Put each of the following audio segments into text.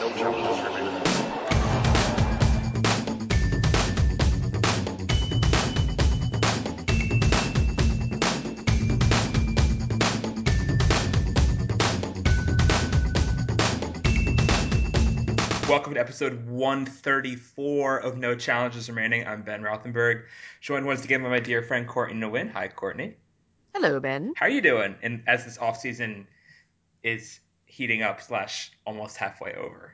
No challenges remaining. Welcome to episode 134 of No Challenges Remaining. I'm Ben Rothenberg, joined once again by my dear friend Courtney Nguyen. Hi, Courtney. Hello, Ben. How are you doing? And as this off season is heating up slash almost halfway over.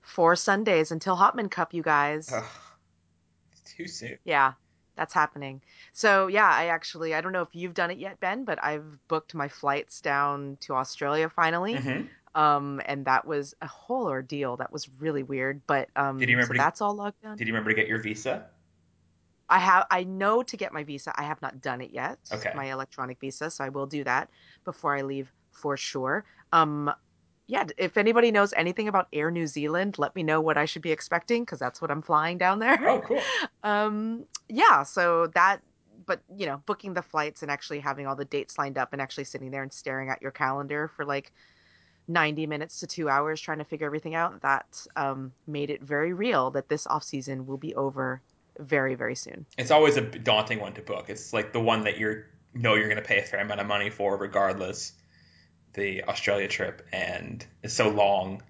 Four Sundays until Hopman Cup, you guys. Ugh, too soon. Yeah, that's happening. So yeah, I actually I don't know if you've done it yet, Ben, but I've booked my flights down to Australia finally. Mhm. Um, and that was a whole ordeal. That was really weird. But um, Did you remember so to- that's all locked down. Did you remember to get your visa? I have I know to get my visa. I have not done it yet. Okay. My electronic visa, so I will do that before I leave for sure. Um yeah, if anybody knows anything about Air New Zealand, let me know what I should be expecting because that's what I'm flying down there. Oh, cool. Um yeah, so that but you know, booking the flights and actually having all the dates lined up and actually sitting there and staring at your calendar for like 90 minutes to 2 hours trying to figure everything out, that um made it very real that this off season will be over very very soon. It's always a daunting one to book. It's like the one that you're know you're going to pay a fair amount of money for, regardless. The Australia trip, and it's so long,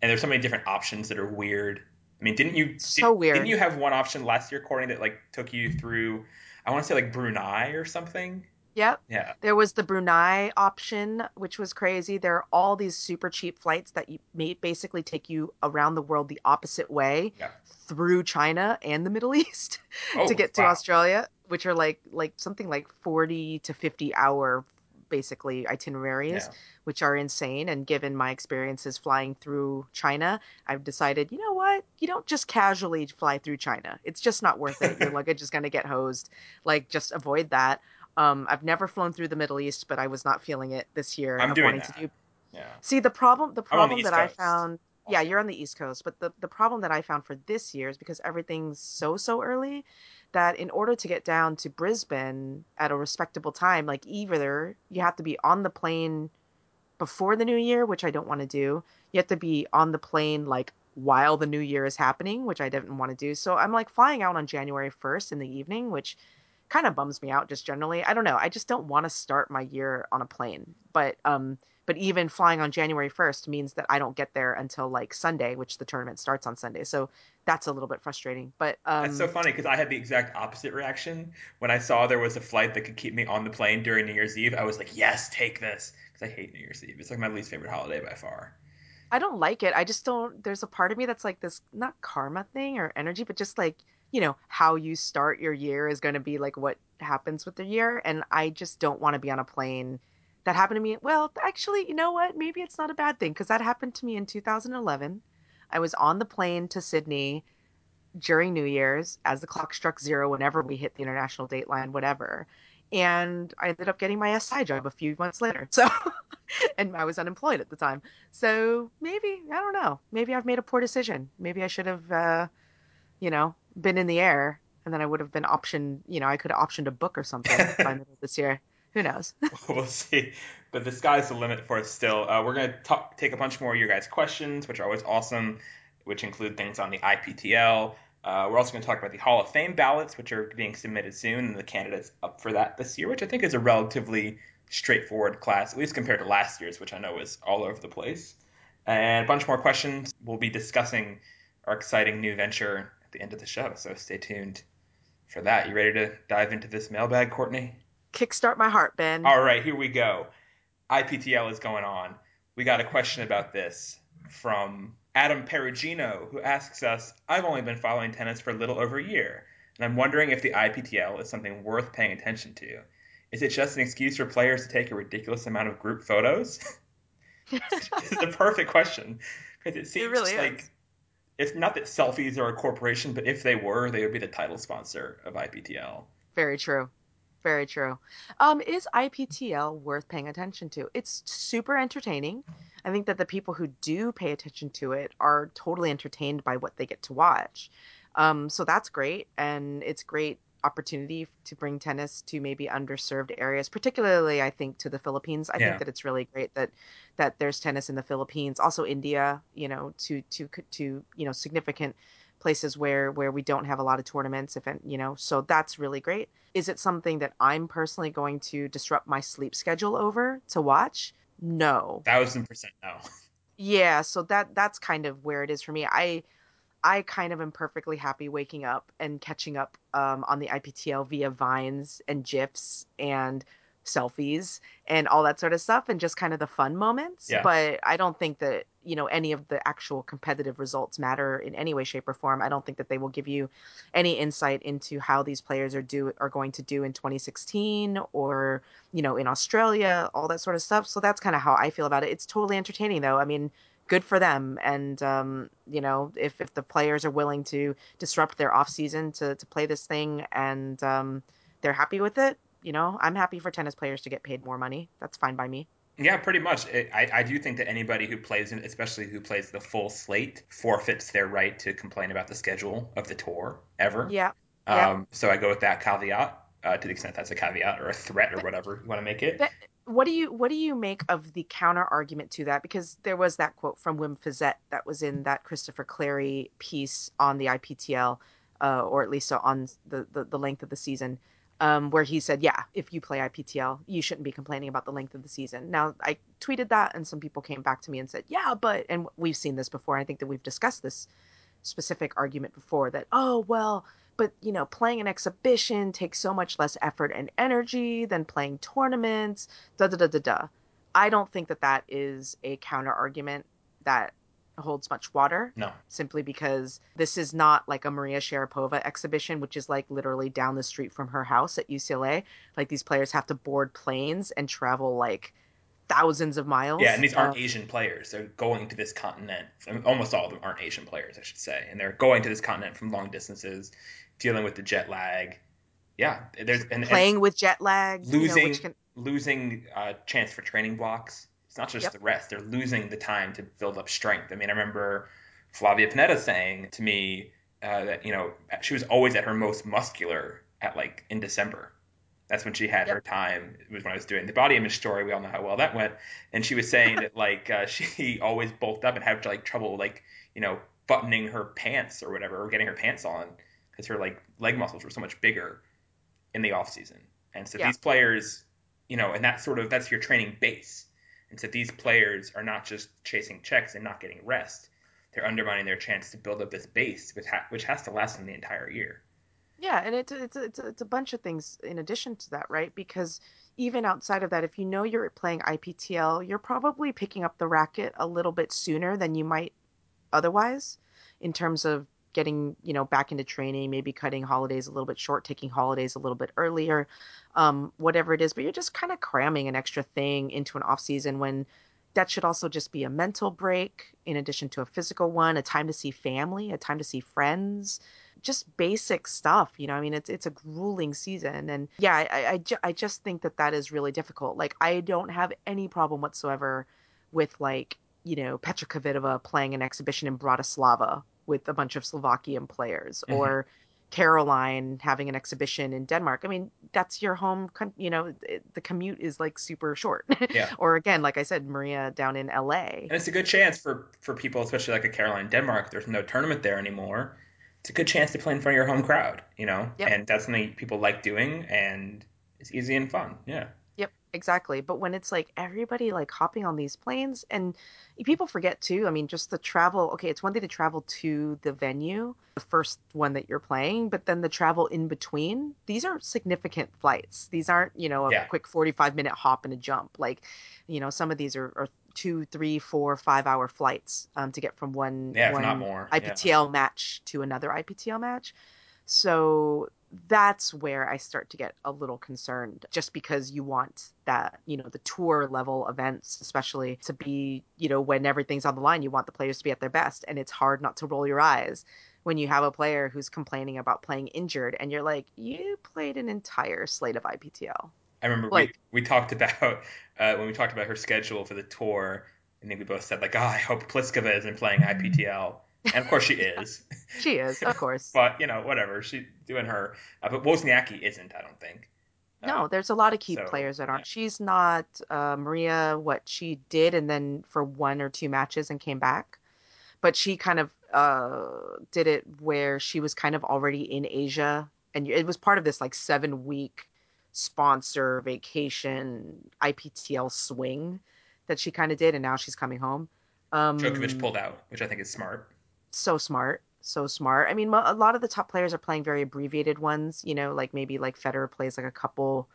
and there's so many different options that are weird. I mean, didn't you? So did, weird. Didn't you have one option last year, Courtney, that like took you through? I want to say like Brunei or something. Yep. Yeah. There was the Brunei option, which was crazy. There are all these super cheap flights that you may basically take you around the world the opposite way Yeah. through China and the Middle East Oh, to get to wow. Australia, which are like like something like 40 to 50 hour basically itineraries, Yeah. which are insane and given my experiences flying through China, I've decided, you know what? You don't just casually fly through China. It's just not worth it. Your luggage is going to get hosed. Like just avoid that. Um, I've never flown through the Middle East, but I was not feeling it this year. I'm doing wanting that. to do Yeah. See the problem the the problem East that I Coast. found yeah, you're on the East Coast, but the the problem that I found for this year is because everything's so so early that in order to get down to Brisbane at a respectable time, like either you have to be on the plane before the new year, which I don't want to do. You have to be on the plane like while the new year is happening, which I didn't want to do. So I'm like flying out on January 1st in the evening, which kind of bums me out just generally. I don't know. I just don't want to start my year on a plane. But um but even flying on January 1st means that I don't get there until like Sunday, which the tournament starts on Sunday. So that's a little bit frustrating. But um That's so funny because I had the exact opposite reaction when I saw there was a flight that could keep me on the plane during New Year's Eve. I was like, "Yes, take this," because I hate New Year's Eve. It's like my least favorite holiday by far. I don't like it. I just don't. There's a part of me that's like this, not karma thing or energy, but just like, you know, how you start your year is going to be like what happens with the year. And I just don't want to be on a plane. That happened to me. Well, actually, you know what? Maybe it's not a bad thing because that happened to me in 2011. I was on the plane to Sydney during New Year's as the clock struck zero whenever we hit the international date line, whatever. And I ended up getting my SI job a few months later. So, and I was unemployed at the time. So maybe, I don't know. Maybe I've made a poor decision. Maybe I should have, uh, you know, been in the air and then I would have been optioned, you know, I could have optioned a book or something by middle this year. Who knows? we'll see. But the sky's the limit for us still. Uh, we're going to take a bunch more of your guys' questions, which are always awesome, which include things on the IPTL. Uh, we're also going to talk about the Hall of Fame ballots, which are being submitted soon, and the candidates up for that this year, which I think is a relatively straightforward class, at least compared to last year's, which I know was all over the place. And a bunch more questions. We'll be discussing our exciting new venture the end of the show, so stay tuned for that. You ready to dive into this mailbag, Courtney? Kickstart my heart, Ben. All right, here we go. IPTL is going on. We got a question about this from Adam Perugino, who asks us I've only been following tennis for a little over a year, and I'm wondering if the IPTL is something worth paying attention to. Is it just an excuse for players to take a ridiculous amount of group photos? it's the perfect question because it seems really like is. It's not that selfies are a corporation, but if they were, they would be the title sponsor of IPTL. Very true. Very true. Um, is IPTL worth paying attention to? It's super entertaining. I think that the people who do pay attention to it are totally entertained by what they get to watch. Um, so that's great, and it's great opportunity to bring tennis to maybe underserved areas particularly i think to the philippines. I Yeah. think that it's really great that that there's tennis in the philippines. Also india you know to to to you know significant places where where we don't have a lot of tournaments if you know so that's really great. Is it something that i'm personally going to disrupt my sleep schedule over to watch? No. Thousand percent no. yeah so that that's kind of where it is for me. I I kind of am perfectly happy waking up and catching up um, on the IPTL via vines and gifs and selfies and all that sort of stuff and just kind of the fun moments. Yeah. But I don't think that, you know, any of the actual competitive results matter in any way, shape, or form. I don't think that they will give you any insight into how these players are do are going to do in 2016 or, you know, in Australia, all that sort of stuff. So that's kind of how I feel about it. It's totally entertaining though. I mean, good for them. And um, you know, if if the players are willing to disrupt their off season to to play this thing and um, they're happy with it, you know, I'm happy for tennis players to get paid more money. That's fine by me. Yeah, pretty much. It, I, I do think that anybody who plays, in- especially who plays the full slate, forfeits their right to complain about the schedule of the tour ever. Yeah. Yeah. Um, so I go with that caveat, uh, to the extent that's a caveat or a threat or But whatever you want to make it. but what do you what do you make of the counter argument to that? Because there was that quote from Wim Fissette that was in that Christopher Clarey piece on the IPTL, uh, or at least on the, the the length of the season, um, where he said, "Yeah, if you play IPTL, you shouldn't be complaining about the length of the season." Now, I tweeted that, and some people came back to me and said, "Yeah, but," and we've seen this before. I think that we've discussed this specific argument before that, oh, well, but you know, playing an exhibition takes so much less effort and energy than playing tournaments, da da da da da. I don't think that that is a counter argument that holds much water No. simply because this is not like a Maria Sharapova exhibition, which is like literally down the street from her house at UCLA. Like these players have to board planes and travel like thousands of miles. Yeah, and these aren't Uh, Asian players. They're going to this continent. I mean, almost all of them aren't Asian players, I should say, and they're going to this continent from long distances, dealing with the jet lag. Yeah, there's and, and playing with jet lag, you know, losing which can losing uh, chance for training blocks. It's not just Yep. the rest; they're losing the time to build up strength. I mean, I remember Flavia Pennetta saying to me uh, that you know she was always at her most muscular at like in December. That's when she had Yep. her time. It was when I was doing the body image story. We all know how well that went. And she was saying that like uh, she always bulked up and had like trouble like you know buttoning her pants or whatever or getting her pants on because her like leg muscles were so much bigger in the off season. And so Yeah. these players, you know, and that's sort of that's your training base. And so these players are not just chasing checks and not getting rest. They're undermining their chance to build up this base, which ha- which has to last them the entire year. Yeah, and it's it's it's it's a bunch of things in addition to that, right? Because even outside of that, if you know you're playing IPTL, you're probably picking up the racket a little bit sooner than you might otherwise in terms of getting, you know, back into training, maybe cutting holidays a little bit short, taking holidays a little bit earlier, um, whatever it is, but you're just kind of cramming an extra thing into an off season when that should also just be a mental break in addition to a physical one, a time to see family, a time to see friends, just basic stuff. You know, I mean, it's it's a grueling season, and yeah, I I, ju- I just think that that is really difficult. Like, I don't have any problem whatsoever with like you know Petra Kvitova playing an exhibition in Bratislava with a bunch of Slovakian players, Mhm. or Caroline having an exhibition in Denmark. I mean, that's your home. You know, the commute is like super short. Yeah. or again, like I said, Maria down in LA. And it's a good chance for, for people, especially like a Caroline Denmark, there's no tournament there anymore. It's a good chance to play in front of your home crowd, you know? Yep. And that's something people like doing, and it's easy and fun. Yeah. Exactly. But when it's like everybody like hopping on these planes and people forget too, I mean, just the travel, okay, it's one thing to travel to the venue, the first one that you're playing, but then the travel in between, these are significant flights. These aren't, you know, a Yeah. quick 45 minute hop and a jump. Like, you know, some of these are, are two, three, four, five hour flights um, to get from one, Yeah, one not more. Yeah. IPTL match to another IPTL match. So that's where I start to get a little concerned just because you want that, you know, the tour level events, especially to be, you know, when everything's on the line, you want the players to be at their best. And it's hard not to roll your eyes when you have a player who's complaining about playing injured and you're like, you played an entire slate of IPTL. I remember Like- we, we talked about, uh, when we talked about her schedule for the tour, I think we both said, like, oh, I hope Pliskova isn't playing IPTL. And of course she is. she is, of course. but you know, whatever. She's doing her. Uh, but Wozniacki isn't. I don't think. No, Uh, there's a lot of key so, players that aren't. yeah. She's not uh, Maria, what she did, and then for one or two matches and came back. But she kind of uh, did it where she was kind of already in Asia, and it was part of this like seven week sponsor vacation IPTL swing that she kind of did, and now she's coming home. Um, Djokovic pulled out, which I think is smart. So smart so smart i mean a lot of the top players are playing very abbreviated ones you know like maybe like federer plays like a couple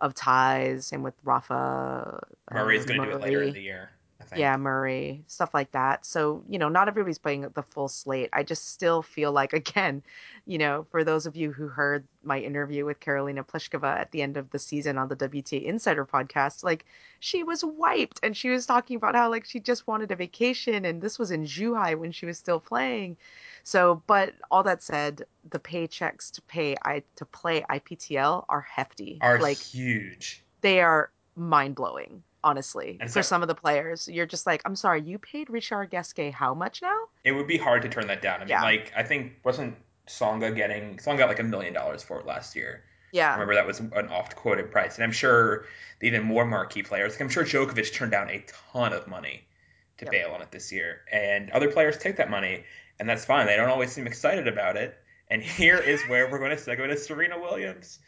of ties and with rafa Murray's uh, going to do it later in the year. Yeah murray stuff like that so you know not everybody's playing the full slate i just still feel like again you know for those of you who heard my interview with karolina pliskova at the end of the season on the wta insider podcast like she was wiped and she was talking about how like she just wanted a vacation and this was in Zhuhai when she was still playing. So, but all that said, the paychecks to pay I to play IPTL are hefty. Are like huge. they are mind blowing, honestly. And for so- some of the players, you're just like, I'm sorry, you paid Richard Gasquet how much now? It would be hard to turn that down. I mean, Yeah. like I think wasn't Tsonga getting Tsonga got like a million dollars for it last year. Yeah, Remember that was an oft quoted price, and I'm sure the even more marquee players. Like I'm sure Djokovic turned down a ton of money to Yep. bail on it this year, and other players take that money, and that's fine. They don't always seem excited about it. And here is where we're going to segue to Serena Williams,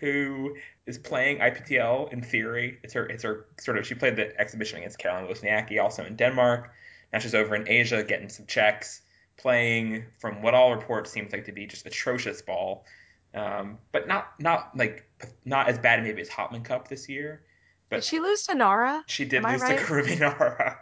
who is playing IPTL in theory. It's her, it's her sort of. She played the exhibition against Caroline Wozniacki, also in Denmark. Now she's over in Asia getting some checks, playing from what all reports seems like to be just atrocious ball, um, but not not like not as bad maybe as Hopman Cup this year. But did she lose to Nara she did am lose right? to Kurumi Nara.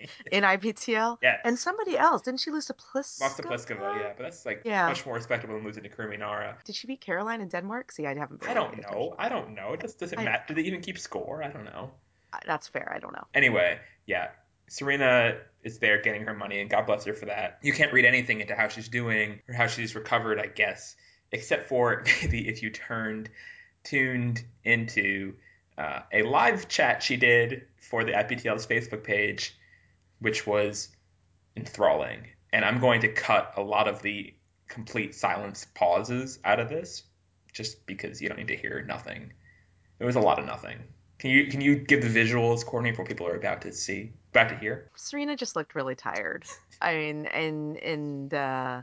in IPTL? yeah. And somebody else didn't she lose to Pliskova? Lost to Pliskova, yeah, but that's like Yeah. much more respectable than losing to Kurumi Nara. Did she beat Caroline in Denmark? See, I haven't. I don't know. I don't know. Does does it I- matter? Do they even keep score? I don't know. That's fair. I don't know. Anyway, yeah, Serena is there getting her money, and God bless her for that. You can't read anything into how she's doing or how she's recovered, I guess, except for maybe if you turned tuned into uh, a live chat she did for the IPTL's Facebook page, which was enthralling. And I'm going to cut a lot of the complete silence pauses out of this, just because you don't need to hear nothing. It was a lot of nothing. Can you can you give the visuals, Courtney, for what people are about to see, about to hear? Serena just looked really tired. I mean, and and uh,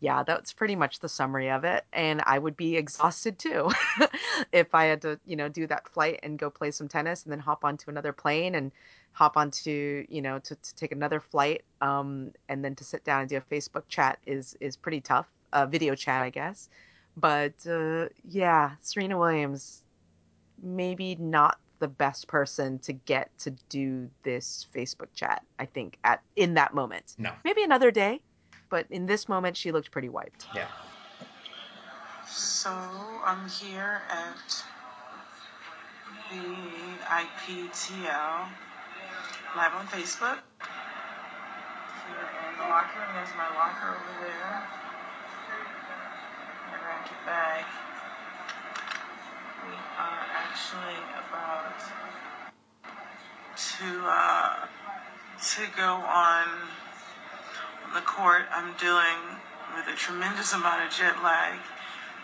yeah, that's pretty much the summary of it. And I would be exhausted too if I had to, you know, do that flight and go play some tennis and then hop onto another plane and hop onto, you know, to, to take another flight, um, and then to sit down and do a Facebook chat is is pretty tough. Uh, video chat, I guess. But uh, yeah, Serena Williams, maybe not the best person to get to do this Facebook chat. I think at in that moment. No. Maybe another day, but in this moment, she looked pretty wiped. Yeah. So I'm here at the IPTL live on Facebook. Here in the locker room, there's my locker over there. My racket bag. We are actually about to uh, to go on the court. I'm dealing with a tremendous amount of jet lag,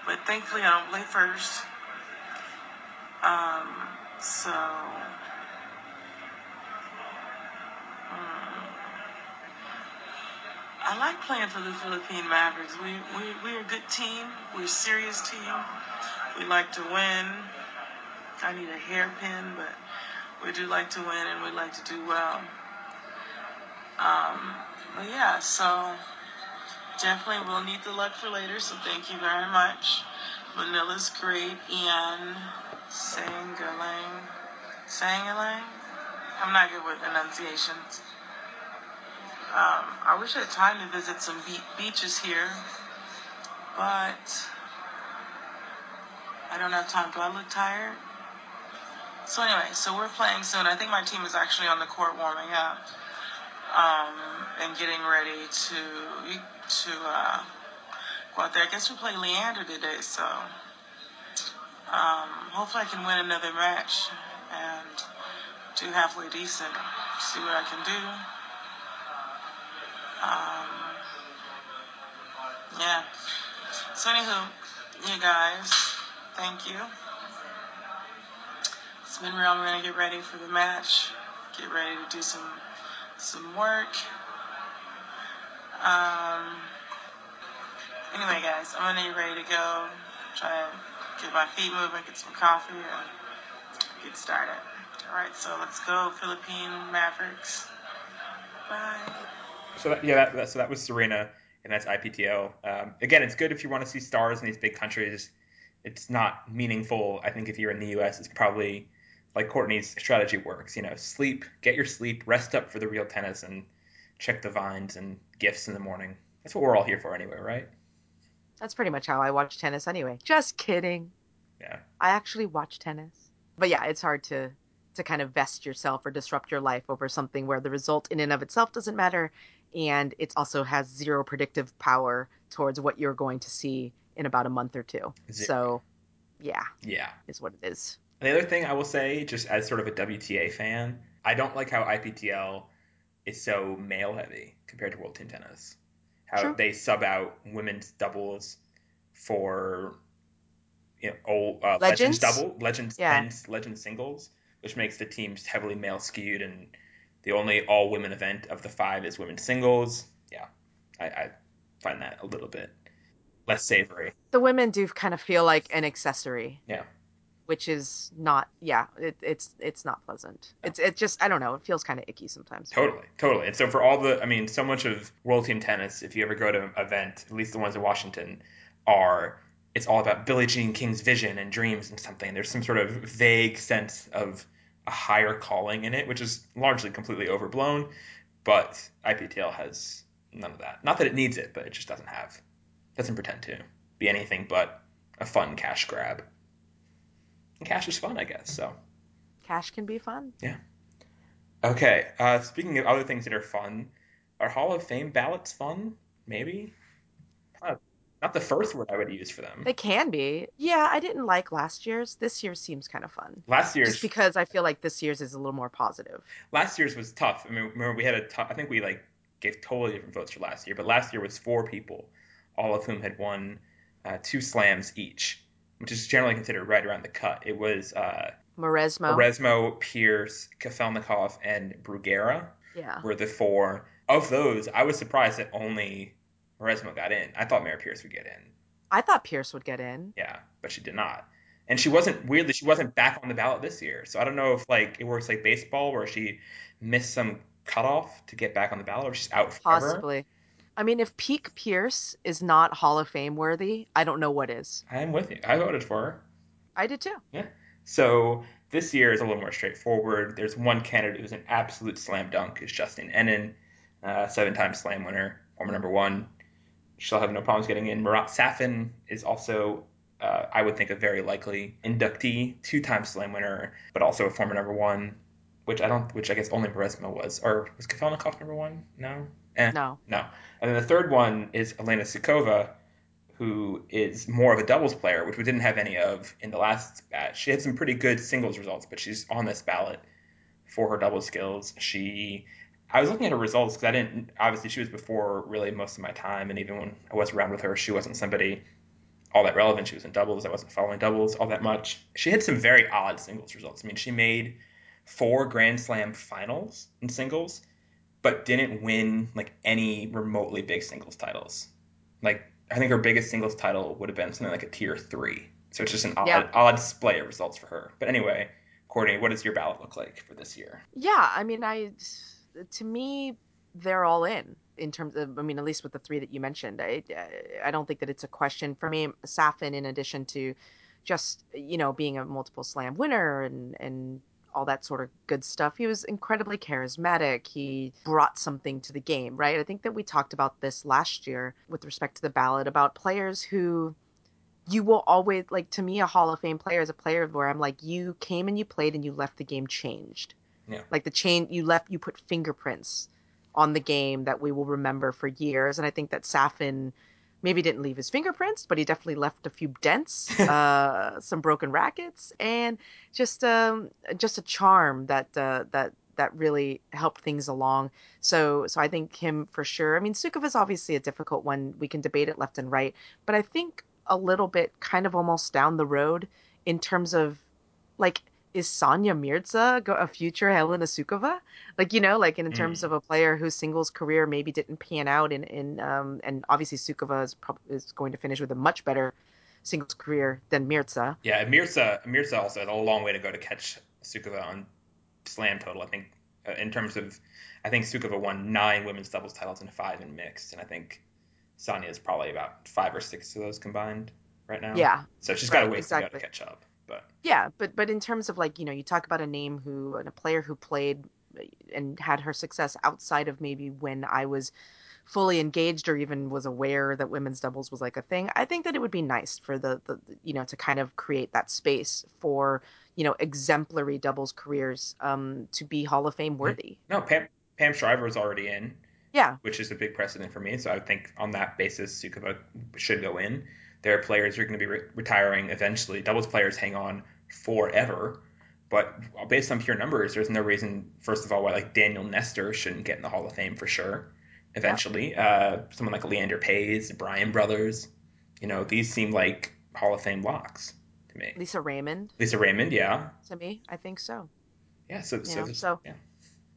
but thankfully I don't play first. Um, so, I like playing for the Philippine Mavericks. We, we, we're a good team. We're a serious team. We like to win. I need a hairpin, but we do like to win and we like to do well. Um, but yeah, so definitely we'll need the luck for later, so thank you very much. Manila's great Ian Sangalang. Sangalang? I'm not good with enunciations. Um, I wish I had time to visit some be- beaches here, but I don't have time. Do I look tired? So anyway, so we're playing soon. I think my team is actually on the court warming up um, and getting ready to to uh, go out there. I guess we play Leander today, so um, hopefully I can win another match and do halfway decent. See what I can do. Um, yeah. So anywho, you guys, thank you. It's been real. I'm gonna get ready for the match. Get ready to do some some work. Um. Anyway, guys, I'm gonna get ready to go. Try to get my feet moving, get some coffee, and get started. All right, so let's go, Philippine Mavericks. Bye. So that, yeah, that, that, so that was Serena, and that's IPTL. Um, again, it's good if you want to see stars in these big countries. It's not meaningful. I think if you're in the U.S., it's probably like Courtney's strategy works. You know, sleep, get your sleep, rest up for the real tennis, and check the vines and gifts in the morning. That's what we're all here for, anyway, right? That's pretty much how I watch tennis anyway. Just kidding. Yeah. I actually watch tennis. But yeah, it's hard to to kind of vest yourself or disrupt your life over something where the result in and of itself doesn't matter and it also has zero predictive power towards what you're going to see in about a month or two. Zero. So, yeah, Yeah. is what it is. And the other thing I will say, just as sort of a WTA fan, I don't like how IPTL is so male heavy compared to World Team Tennis. How True. they sub out women's doubles for you know old uh, Legends? legends double legends Yeah. and legend singles, which makes the teams heavily male skewed, and the only all women event of the five is women's singles. Yeah, I, I find that a little bit less savory. The women do kind of feel like an accessory. Yeah. Which is not, yeah, it, it's it's not pleasant. It's it just I don't know. It feels kind of icky sometimes. Totally, totally. And so for all the, I mean, so much of World Team Tennis, if you ever go to an event, at least the ones in Washington, are it's all about Billie Jean King's vision and dreams and something. There's some sort of vague sense of a higher calling in it, which is largely completely overblown. But IPTL has none of that. Not that it needs it, but it just doesn't have, doesn't pretend to be anything but a fun cash grab. And cash is fun, I guess. So. Cash can be fun. Yeah. Okay. Uh, speaking of other things that are fun, are Hall of Fame ballots fun? Maybe. Not, the first word I would use for them. They can be. Yeah, I didn't like last year's. This year seems kind of fun. Last year's Just because I feel like this year's is a little more positive. last year's was tough. I mean, remember we had a tough. I think we like gave totally different votes for last year, but last year was four people, all of whom had won uh, two slams each, which is generally considered right around the cut. It was uh, Mauresmo. Oresmo, Pierce, Kafelnikov, and Bruguera. yeah. were the four. Of those, I was surprised that only Mauresmo got in. I thought Mary Pierce would get in. I thought Pierce would get in. Yeah, but she did not. And she wasn't weirdly she wasn't back on the ballot this year. So I don't know if like it works like baseball where she missed some cutoff to get back on the ballot or she's out forever. Possibly. I mean, if Peak Pierce is not Hall of Fame worthy, I don't know what is. I'm with you. I voted for her. I did too. Yeah. So this year is a little more straightforward. There's one candidate who's an absolute slam dunk, is Justine Henin, uh, seven-time slam winner, former number one. She'll have no problems getting in. Marat Safin is also, uh, I would think, a very likely inductee, two-time slam winner, but also a former number one, which I don't, which I guess only Mauresmo was, or was Kafelnikov number one? No, eh. No. No. And then the third one is Helena Sukova, who is more of a doubles player, which we didn't have any of in the last batch. She had some pretty good singles results, but she's on this ballot for her doubles skills. She, I was looking at her results because I didn't, obviously, she was before really most of my time, and even when I was around with her, she wasn't somebody all that relevant. She was in doubles. I wasn't following doubles all that much. She had some very odd singles results. I mean, she made four Grand Slam finals in singles, but didn't win like any remotely big singles titles. Like I think her biggest singles title would have been something like a tier three. So it's just an odd, Yeah. odd display of results for her. But anyway, Courtney, what does your ballot look like for this year? Yeah, I mean, I to me, they're all in in terms of. I mean, at least with the three that you mentioned, I I don't think that it's a question for me. Safin, in addition to just you know being a multiple slam winner and and all that sort of good stuff, he was incredibly charismatic. He brought something to the game, right? I think that we talked about this last year with respect to the ballot about players who you will always like to me a hall of fame player is a player where i'm like you came and you played and you left the game changed Yeah. like the chain you left you put fingerprints on the game that we will remember for years and i think that safin maybe didn't leave his fingerprints but he definitely left a few dents uh, some broken rackets and just um just a charm that uh, that that really helped things along. So so I think him for sure. I mean, Sukova's obviously a difficult one. We can debate it left and right, but I think a little bit kind of almost down the road in terms of like is Sania Mirza a future Helena Sukova? Like you know, like in terms mm. of a player whose singles career maybe didn't pan out in in um, and obviously Sukova is probably is going to finish with a much better singles career than Mirza. Yeah, Mirza Mirza also has a long way to go to catch Sukova on slam total. I think uh, in terms of, I think Sukova won nine women's doubles titles and five in mixed, and I think Sania is probably about five or six of those combined right now. Yeah. So she's got to wait exactly. to catch up. But yeah, but but in terms of like you know you talk about a name who and a player who played and had her success outside of maybe when I was fully engaged or even was aware that women's doubles was like a thing, I think that it would be nice for the, the you know to kind of create that space for you know exemplary doubles careers um, to be Hall of Fame worthy. No, Pam Pam Shriver is already in. Yeah, which is a big precedent for me. So I think on that basis, Sukova should go in. There are players who are going to be re- retiring eventually. Doubles players hang on forever. But based on pure numbers, there's no reason, first of all, why like Daniel Nestor shouldn't get in the Hall of Fame for sure eventually. Uh, someone like Leander Paes, Bryan Brothers, you know, these seem like Hall of Fame locks to me. Lisa Raymond. Lisa Raymond, yeah. To me, I think so. Yeah. So so, know, so yeah.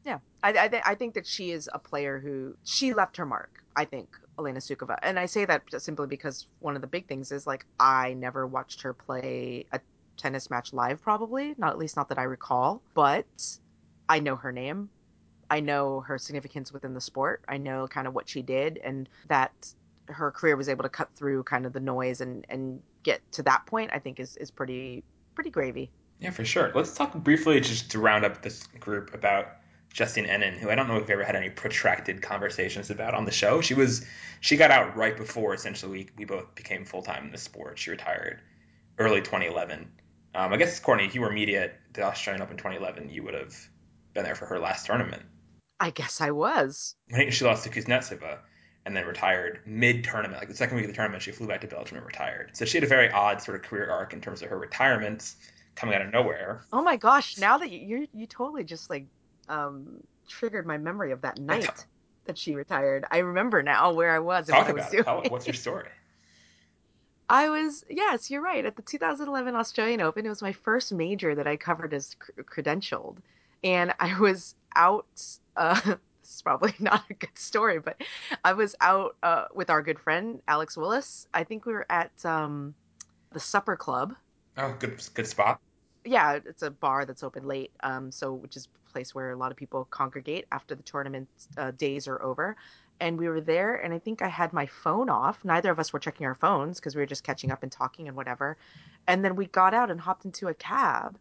Yeah, I I, th- I think that she is a player who she left her mark. I think Helena Sukova, and I say that simply because one of the big things is like I never watched her play a tennis match live, probably not at least not that I recall, but I know her name. I know her significance within the sport. I know kind of what she did and that her career was able to cut through kind of the noise and and get to that point. I think is is pretty pretty gravy. Yeah, for sure. Let's talk briefly just to round up this group about Justine Henin, who I don't know if we've ever had any protracted conversations about on the show. She was she got out right before essentially we, we both became full time in the sport. She retired early 2011. Um, I guess Courtney, if you were media at the Australian Open 2011, you would have been there for her last tournament. I guess I was. She lost to Kuznetsova and then retired mid tournament. Like the second week of the tournament, she flew back to Belgium and retired. So she had a very odd sort of career arc in terms of her retirements coming out of nowhere. Oh my gosh! Now that you you, you totally just like um, triggered my memory of that night that she retired. I remember now where I was and Talk what I was doing. Tell, what's your story? I was yes, you're right. At the 2011 Australian Open, it was my first major that I covered as cr- credentialed, and I was out uh, this is probably not a good story, but I was out uh, with our good friend Alex Willis. I think we were at um, the Supper Club. Oh, good, good spot. Yeah, it's a bar that's open late, um, so which is place where a lot of people congregate after the tournament uh, days are over. And we were there, and I think I had my phone off. Neither of us were checking our phones because we were just catching up and talking and whatever. And then we got out and hopped into a cab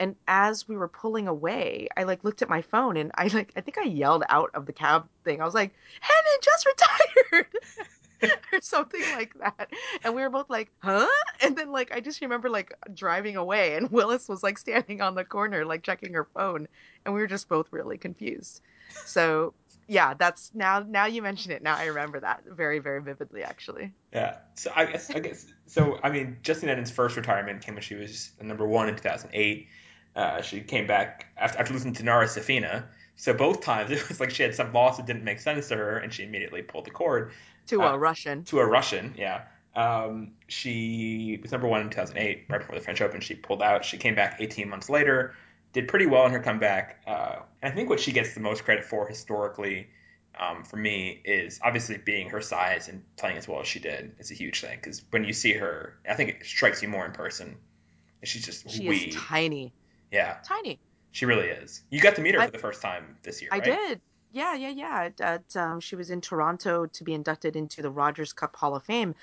and as we were pulling away i like looked at my phone and i like i think i yelled out of the cab thing i was like Henin just retired or something like that. And we were both like huh? And then like i just remember like driving away and willis was like standing on the corner like checking her phone and we were just both really confused. So yeah that's now now you mention it now i remember that very very vividly actually. Yeah. So i guess i guess so i mean Justine Henin's first retirement came when she was number one in 2008 uh, she came back after, after losing to Nara Safina. So both times it was like she had some loss that didn't make sense to her, and she immediately pulled the cord. To uh, a Russian. To a Russian, yeah. Um, she was number one in 2008, right before the French Open. She pulled out. She came back 18 months later, did pretty well in her comeback. Uh, and I think what she gets the most credit for historically, um, for me, is obviously being her size and playing as well as she did. It's a huge thing because when you see her, I think it strikes you more in person. She's just she wee. is tiny. Yeah. Tiny. She really is. You got to meet her I, for the first time this year, I right? did. Yeah, yeah, yeah. At, um, she was in Toronto to be inducted into the Rogers Cup Hall of Fame,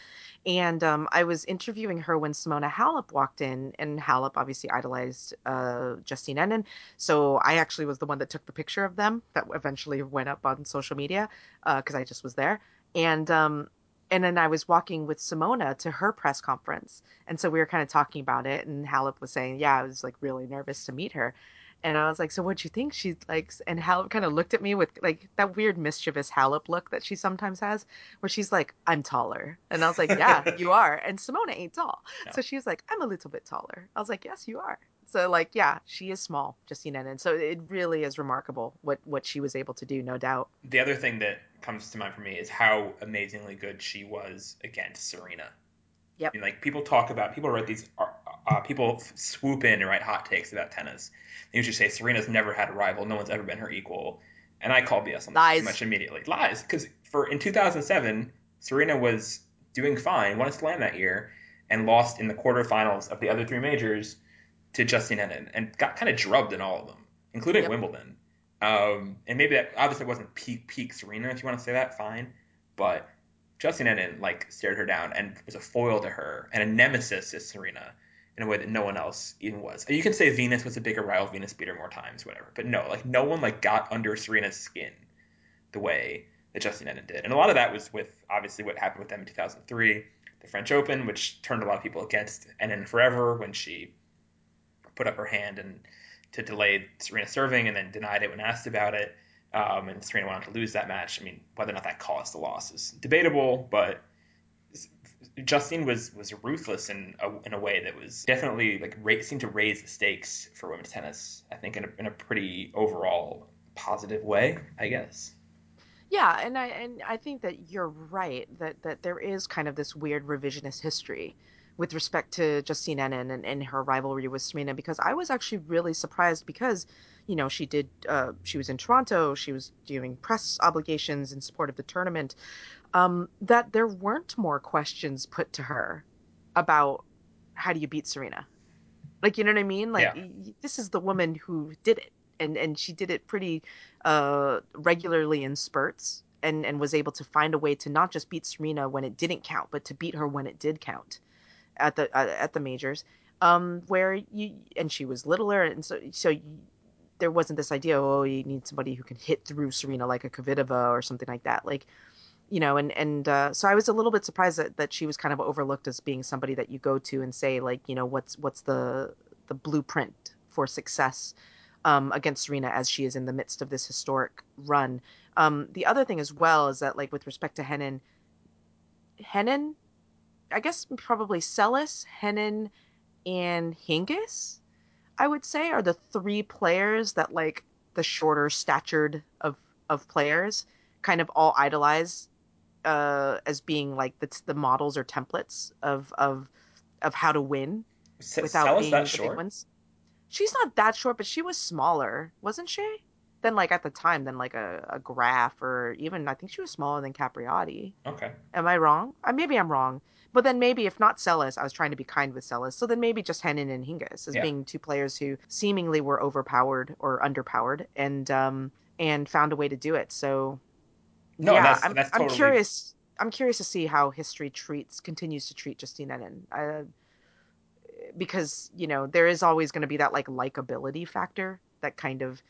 and um, I was interviewing her when Simona Halep walked in, and Halep obviously idolized uh, Justine Henin, so I actually was the one that took the picture of them that eventually went up on social media because uh, I just was there, and um, and then I was walking with Simona to her press conference. And so we were kind of talking about it. And Halep was saying, Yeah, I was like really nervous to meet her. And I was like, So what'd you think? She likes, and Halep kind of looked at me with like that weird mischievous Halep look that she sometimes has, where she's like, I'm taller. And I was like, Yeah, you are. And Simona ain't tall. So she was like, I'm a little bit taller. I was like, Yes, you are. So like, yeah, she is small, Justine Henin. So it really is remarkable what what she was able to do, no doubt. The other thing that comes to mind for me is how amazingly good she was against Serena. Yep. Like people talk about, people write these, uh, people swoop in and write hot takes about tennis. They usually say Serena's never had a rival, no one's ever been her equal, and I call BS on that Lies. pretty much immediately. Lies, because for in 2007, Serena was doing fine, won a slam that year, and lost in the quarterfinals of the other three majors to Justine Henin, and got kind of drubbed in all of them, including Yep. Wimbledon. Um, and maybe that obviously wasn't peak peak Serena, if you want to say that, fine. But Justine Henin like stared her down and was a foil to her and a nemesis to Serena in a way that no one else even was. You can say Venus was a bigger rival, Venus beat her more times, whatever. But no, like no one like got under Serena's skin the way that Justine Henin did. And a lot of that was with obviously what happened with them in 2003, the French Open, which turned a lot of people against Henin forever when she put up her hand and to delay Serena serving and then denied it when asked about it. Um, and Serena went on to lose that match. I mean, whether or not that caused the loss is debatable, but Justine was was ruthless in a, in a way that was definitely like ra- seemed to raise the stakes for women's tennis. I think in a, in a pretty overall positive way, I guess. Yeah, and I and I think that you're right that that there is kind of this weird revisionist history with respect to Justine Henin and, and her rivalry with Serena because I was actually really surprised because you know she did uh, she was in Toronto she was doing press obligations in support of the tournament um, that there weren't more questions put to her about how do you beat Serena like you know what I mean like Yeah. this is the woman who did it and and she did it pretty uh, regularly in spurts and and was able to find a way to not just beat Serena when it didn't count, but to beat her when it did count at the uh, at the majors. Um, where you and she was littler, and so so you, there wasn't this idea. Oh, you need somebody who can hit through Serena like a Kvitova or something like that. Like you know, and and uh, so I was a little bit surprised that, that she was kind of overlooked as being somebody that you go to and say like, you know, what's what's the the blueprint for success um, against Serena as she is in the midst of this historic run. Um, the other thing as well is that like with respect to Henin, Henin, I guess probably Seles, Henin, and Hingis, I would say are the three players that like the shorter statured of of players kind of all idolize uh, as being like the, the models or templates of of of how to win S- without being that the short? big ones. She's not that short, but she was smaller, wasn't she? Than like at the time, than like a, a Graf or even I think she was smaller than Capriati. Okay. Am I wrong? Uh, maybe I'm wrong. But then maybe if not Seles, I was trying to be kind with Seles. So then maybe just Henin and Hingis as Yeah. being two players who seemingly were overpowered or underpowered and um and found a way to do it. So No, yeah, that's- I'm, that's I'm curious. I'm curious to see how history treats continues to treat Justine Henin. Uh, because you know there is always going to be that like likability factor that kind of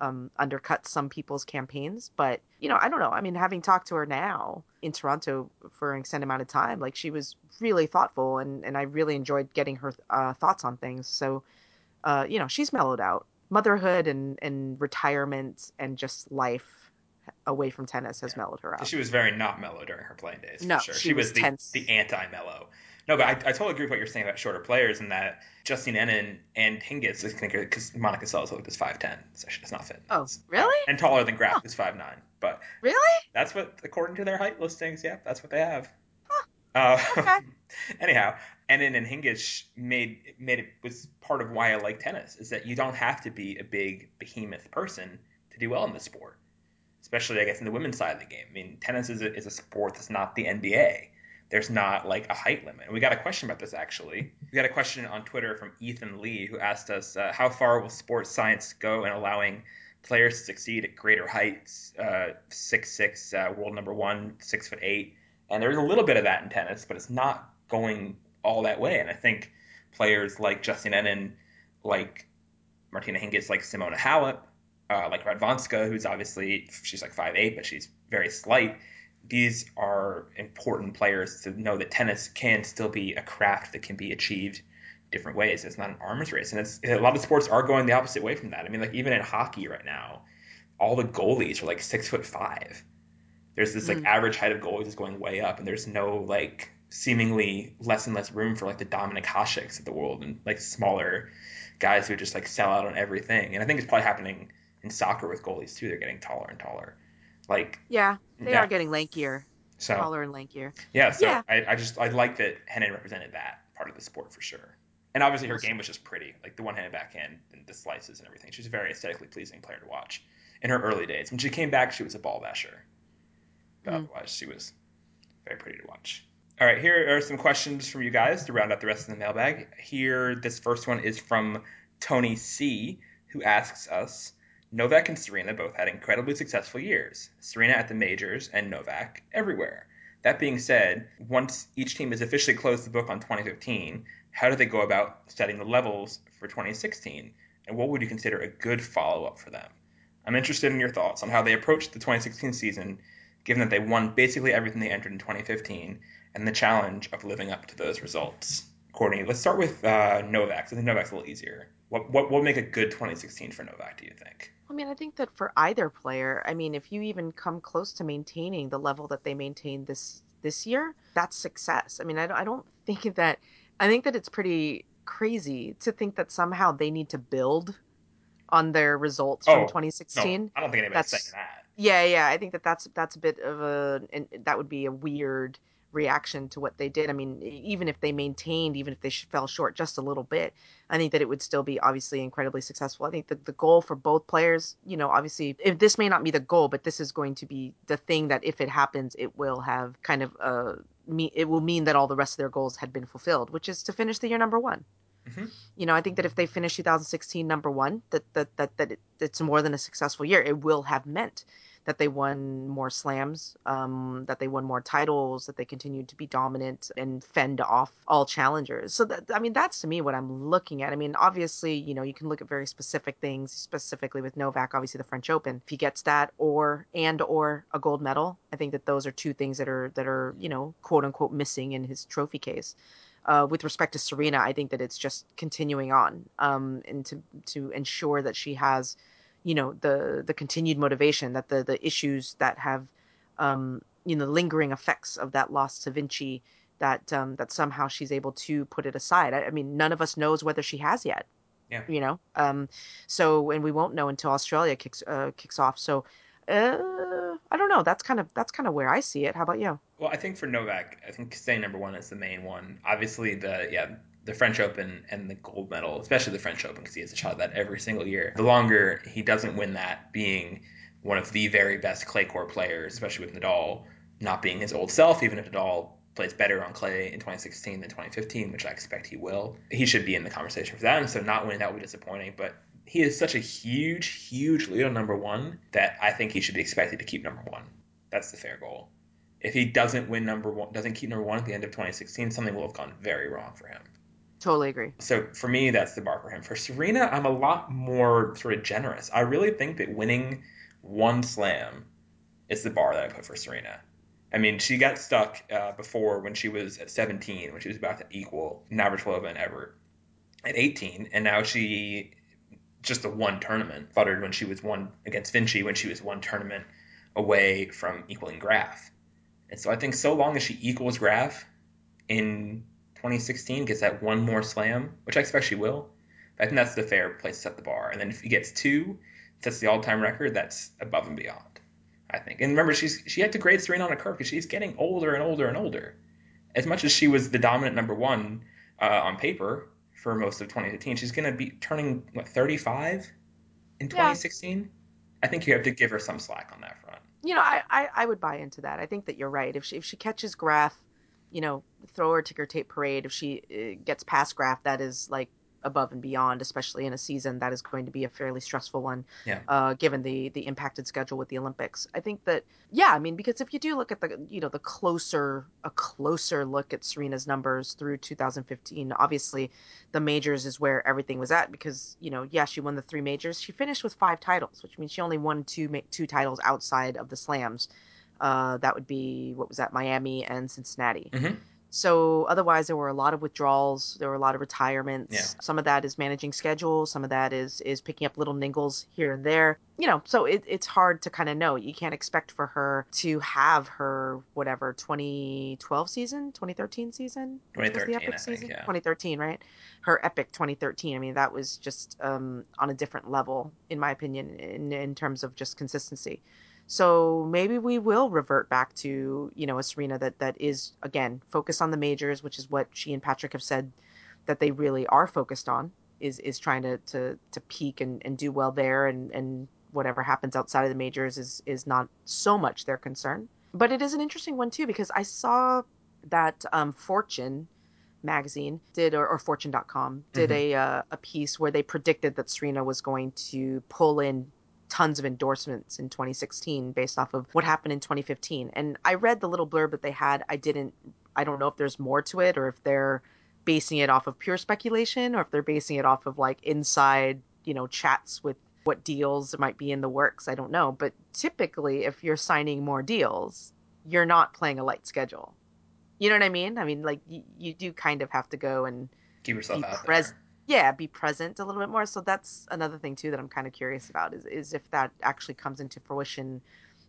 um, undercuts some people's campaigns. But you know, I don't know. I mean, having talked to her now in Toronto for an extended amount of time, like she was really thoughtful, and and I really enjoyed getting her uh, thoughts on things. So, uh, you know, she's mellowed out. Motherhood and and retirement and just life away from tennis has mellowed her out. She was very not mellow during her playing days. No, for sure. she She, was was, the, tense. the anti-mellow. No, but I, I totally agree with what you're saying about shorter players and that Justine Henin and Hingis, I think, because Monica Seles looked is 5'10", so she does not fit. Oh, really? And taller than Graf, Huh. who's 5'9". But Really? that's what, according to their height listings, yeah, that's what they have. Uh, Okay. anyhow, Henin and Hingis made made it was part of why I like tennis is that you don't have to be a big behemoth person to do well in the sport especially I guess in the women's side of the game. I mean, tennis is a, is a sport that's not the NBA. There's not like a height limit. We got a question about this actually. We got a question on Twitter from Ethan Lee who asked us, uh, how far will sports science go in allowing players to succeed at greater heights? Uh, six six, uh, world number one, six foot eight, and there's a little bit of that in tennis, but it's not going all that way. And I think players like Justine Henin, like Martina Hingis, like Simona Halep, uh, like Radwanska, who's obviously she's like five eight, but she's very slight. These are important players to know that tennis can still be a craft that can be achieved different ways. It's not an arms race, and it's a lot of sports are going the opposite way from that. I mean, like even in hockey right now, all the goalies are like six foot five. There's this like Mm. average height of goalies is going way up, and there's no like seemingly less and less room for like the Dominik Hasek's of the world and like smaller guys who just like sell out on everything. And I think it's probably happening in soccer with goalies too. They're getting taller and taller. Like Yeah, they Yeah. are getting lankier, so taller and lankier. yeah, so Yeah. I, I just I like that Henin represented that part of the sport for sure. And obviously her game was just pretty, like the one-handed backhand and the slices and everything. She was a very aesthetically pleasing player to watch. In her early days, when she came back, she was a ball basher. But Mm. otherwise, she was very pretty to watch. All right, here are some questions from you guys to round out the rest of the mailbag. Here, this first one is from Tony C, who asks us Novak and Serena both had incredibly successful years. Serena at the majors and Novak everywhere. That being said, once each team has officially closed the book on 2015, how do they go about setting the levels for 2016? And what would you consider a good follow up for them? I'm interested in your thoughts on how they approached the 2016 season, given that they won basically everything they entered in 2015, and the challenge of living up to those results. Courtney, let's start with uh, Novak. I think Novak's a little easier. What, what would make a good 2016 for Novak? Do you think? I mean, I think that for either player, I mean, if you even come close to maintaining the level that they maintained this this year, that's success. I mean, I don't, I don't think that I think that it's pretty crazy to think that somehow they need to build on their results Oh, from No, 2016. I don't think anybody's That's- saying that. Yeah, yeah, I think that that's that's a bit of a and that would be a weird reaction to what they did. I mean, even if they maintained, even if they fell short just a little bit, I think that it would still be obviously incredibly successful. I think that the goal for both players, you know, obviously, if this may not be the goal, but this is going to be the thing that if it happens, it will have kind of uh me it will mean that all the rest of their goals had been fulfilled, which is to finish the year number one. Mhm. You know, I think that if they finish 2016 number one, that that that that it, it's more than a successful year. It will have meant that they won more slams, um, that they won more titles, that they continued to be dominant and fend off all challengers. So that I mean, that's to me what I'm looking at. I mean, obviously, you know, you can look at very specific things, specifically with Novak, obviously the French Open. If he gets that, or and or a gold medal, I think that those are two things that are that are you know quote unquote missing in his trophy case. Uh, with respect to Serena, I think that it's just continuing on, um, and to to ensure that she has you know the the continued motivation that the the issues that have um you know lingering effects of that loss to Vinci that um that somehow she's able to put it aside. I, I mean none of us knows whether she has yet Yeah. you know? Um so and we won't know until Australia kicks uh kicks off. So uh I don't know. That's kind of that's kind of where I see it. How about you? Well, I think for Novak, I think staying number one is the main one. Obviously, the yeah, the French Open and the gold medal, especially the French Open, because he has a shot at that every single year. The longer he doesn't win that, being one of the very best clay court players, especially with Nadal not being his old self, even if Nadal plays better on clay in 2016 than 2015, which I expect he will, he should be in the conversation for that. And so not winning that would be disappointing, but. He is such a huge, huge lead on number one that I think he should be expected to keep number one. That's the fair goal if he doesn't win number one, doesn't keep number one at the end of 2016, something will have gone very wrong for him. Totally agree So for me, that's the bar for him. For Serena, I'm a lot more sort of generous. I really think that winning one slam is the bar that I put for Serena. I mean, she got stuck uh, before when she was at 17, when she was about to equal Navratilova and Evert at 18, and now she just the one tournament futtered when she was one against Vinci when she was one tournament away from equaling Graf. And so I think so long as she equals Graf in 2016, gets that one more slam, which I expect she will, I think that's the fair place to set the bar. And then if he gets two, sets the all-time record, that's above and beyond. I think. And remember, she's she had to grade Serena on a curve because she's getting older and older and older. As much as she was the dominant number one uh, on paper for most of 2015, she's going to be turning what 35 in 2016. I think you have to give her some slack on that front. you know, I, I, I would buy into that. I think that you're right. If she if she catches Graf, you know, throw her ticker tape parade. If she uh, gets past Graf, that is like above and beyond, especially in a season that is going to be a fairly stressful one, Yeah. uh, given the the impacted schedule with the Olympics. I think that yeah, I mean, because if you do look at the you know the closer a closer look at Serena's numbers through 2015, obviously the majors is where everything was at because you know yeah she won the three majors she finished with five titles which means she only won two two titles outside of the slams uh, that would be what was that miami and cincinnati Mhm. So otherwise, there were a lot of withdrawals. There were a lot of retirements. Yeah. Some of that is managing schedule. Some of that is is picking up little niggles here and there. You know, so it, it's hard to kind of know. You can't expect for her to have her whatever 2012 season, 2013 season, which was the 2013, epic think, season, yeah. 2013, right? Her epic 2013. I mean, that was just um, on a different level, in my opinion, in in terms of just consistency. So maybe we will revert back to, you know, a Serena that that is again focused on the majors, which is what she and Patrick have said that they really are focused on is is trying to to to peak and, and do well there and and whatever happens outside of the majors is is not so much their concern. But it is an interesting one too because I saw that um, Fortune magazine did or, or fortune.com did Mhm. a uh, a piece where they predicted that Serena was going to pull in tons of endorsements in 2016 based off of what happened in 2015 and i read the little blurb that they had. I didn't i don't know if there's more to it or if they're basing it off of pure speculation or if they're basing it off of like inside you know chats with what deals might be in the works. I don't know. But typically if you're signing more deals you're not playing a light schedule. You know what i mean? I mean like you, you do kind of have to go and Keep yourself out pres- there. Yeah be present a little bit more so that's another thing too that i'm kind of curious about is, is if that actually comes into fruition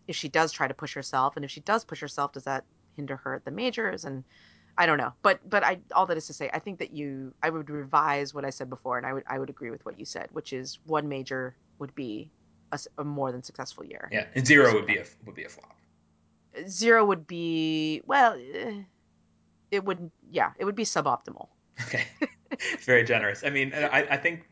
if she does try to push herself and if she does push herself does that hinder her at the majors and i don't know but but i all that is to say i think that you i would revise what i said before and i would i would agree with what you said which is one major would be a more than successful year Yeah, and zero would be a would be a flop. zero would be well eh, it would yeah it would be suboptimal Okay. it's very generous. I mean, I, I think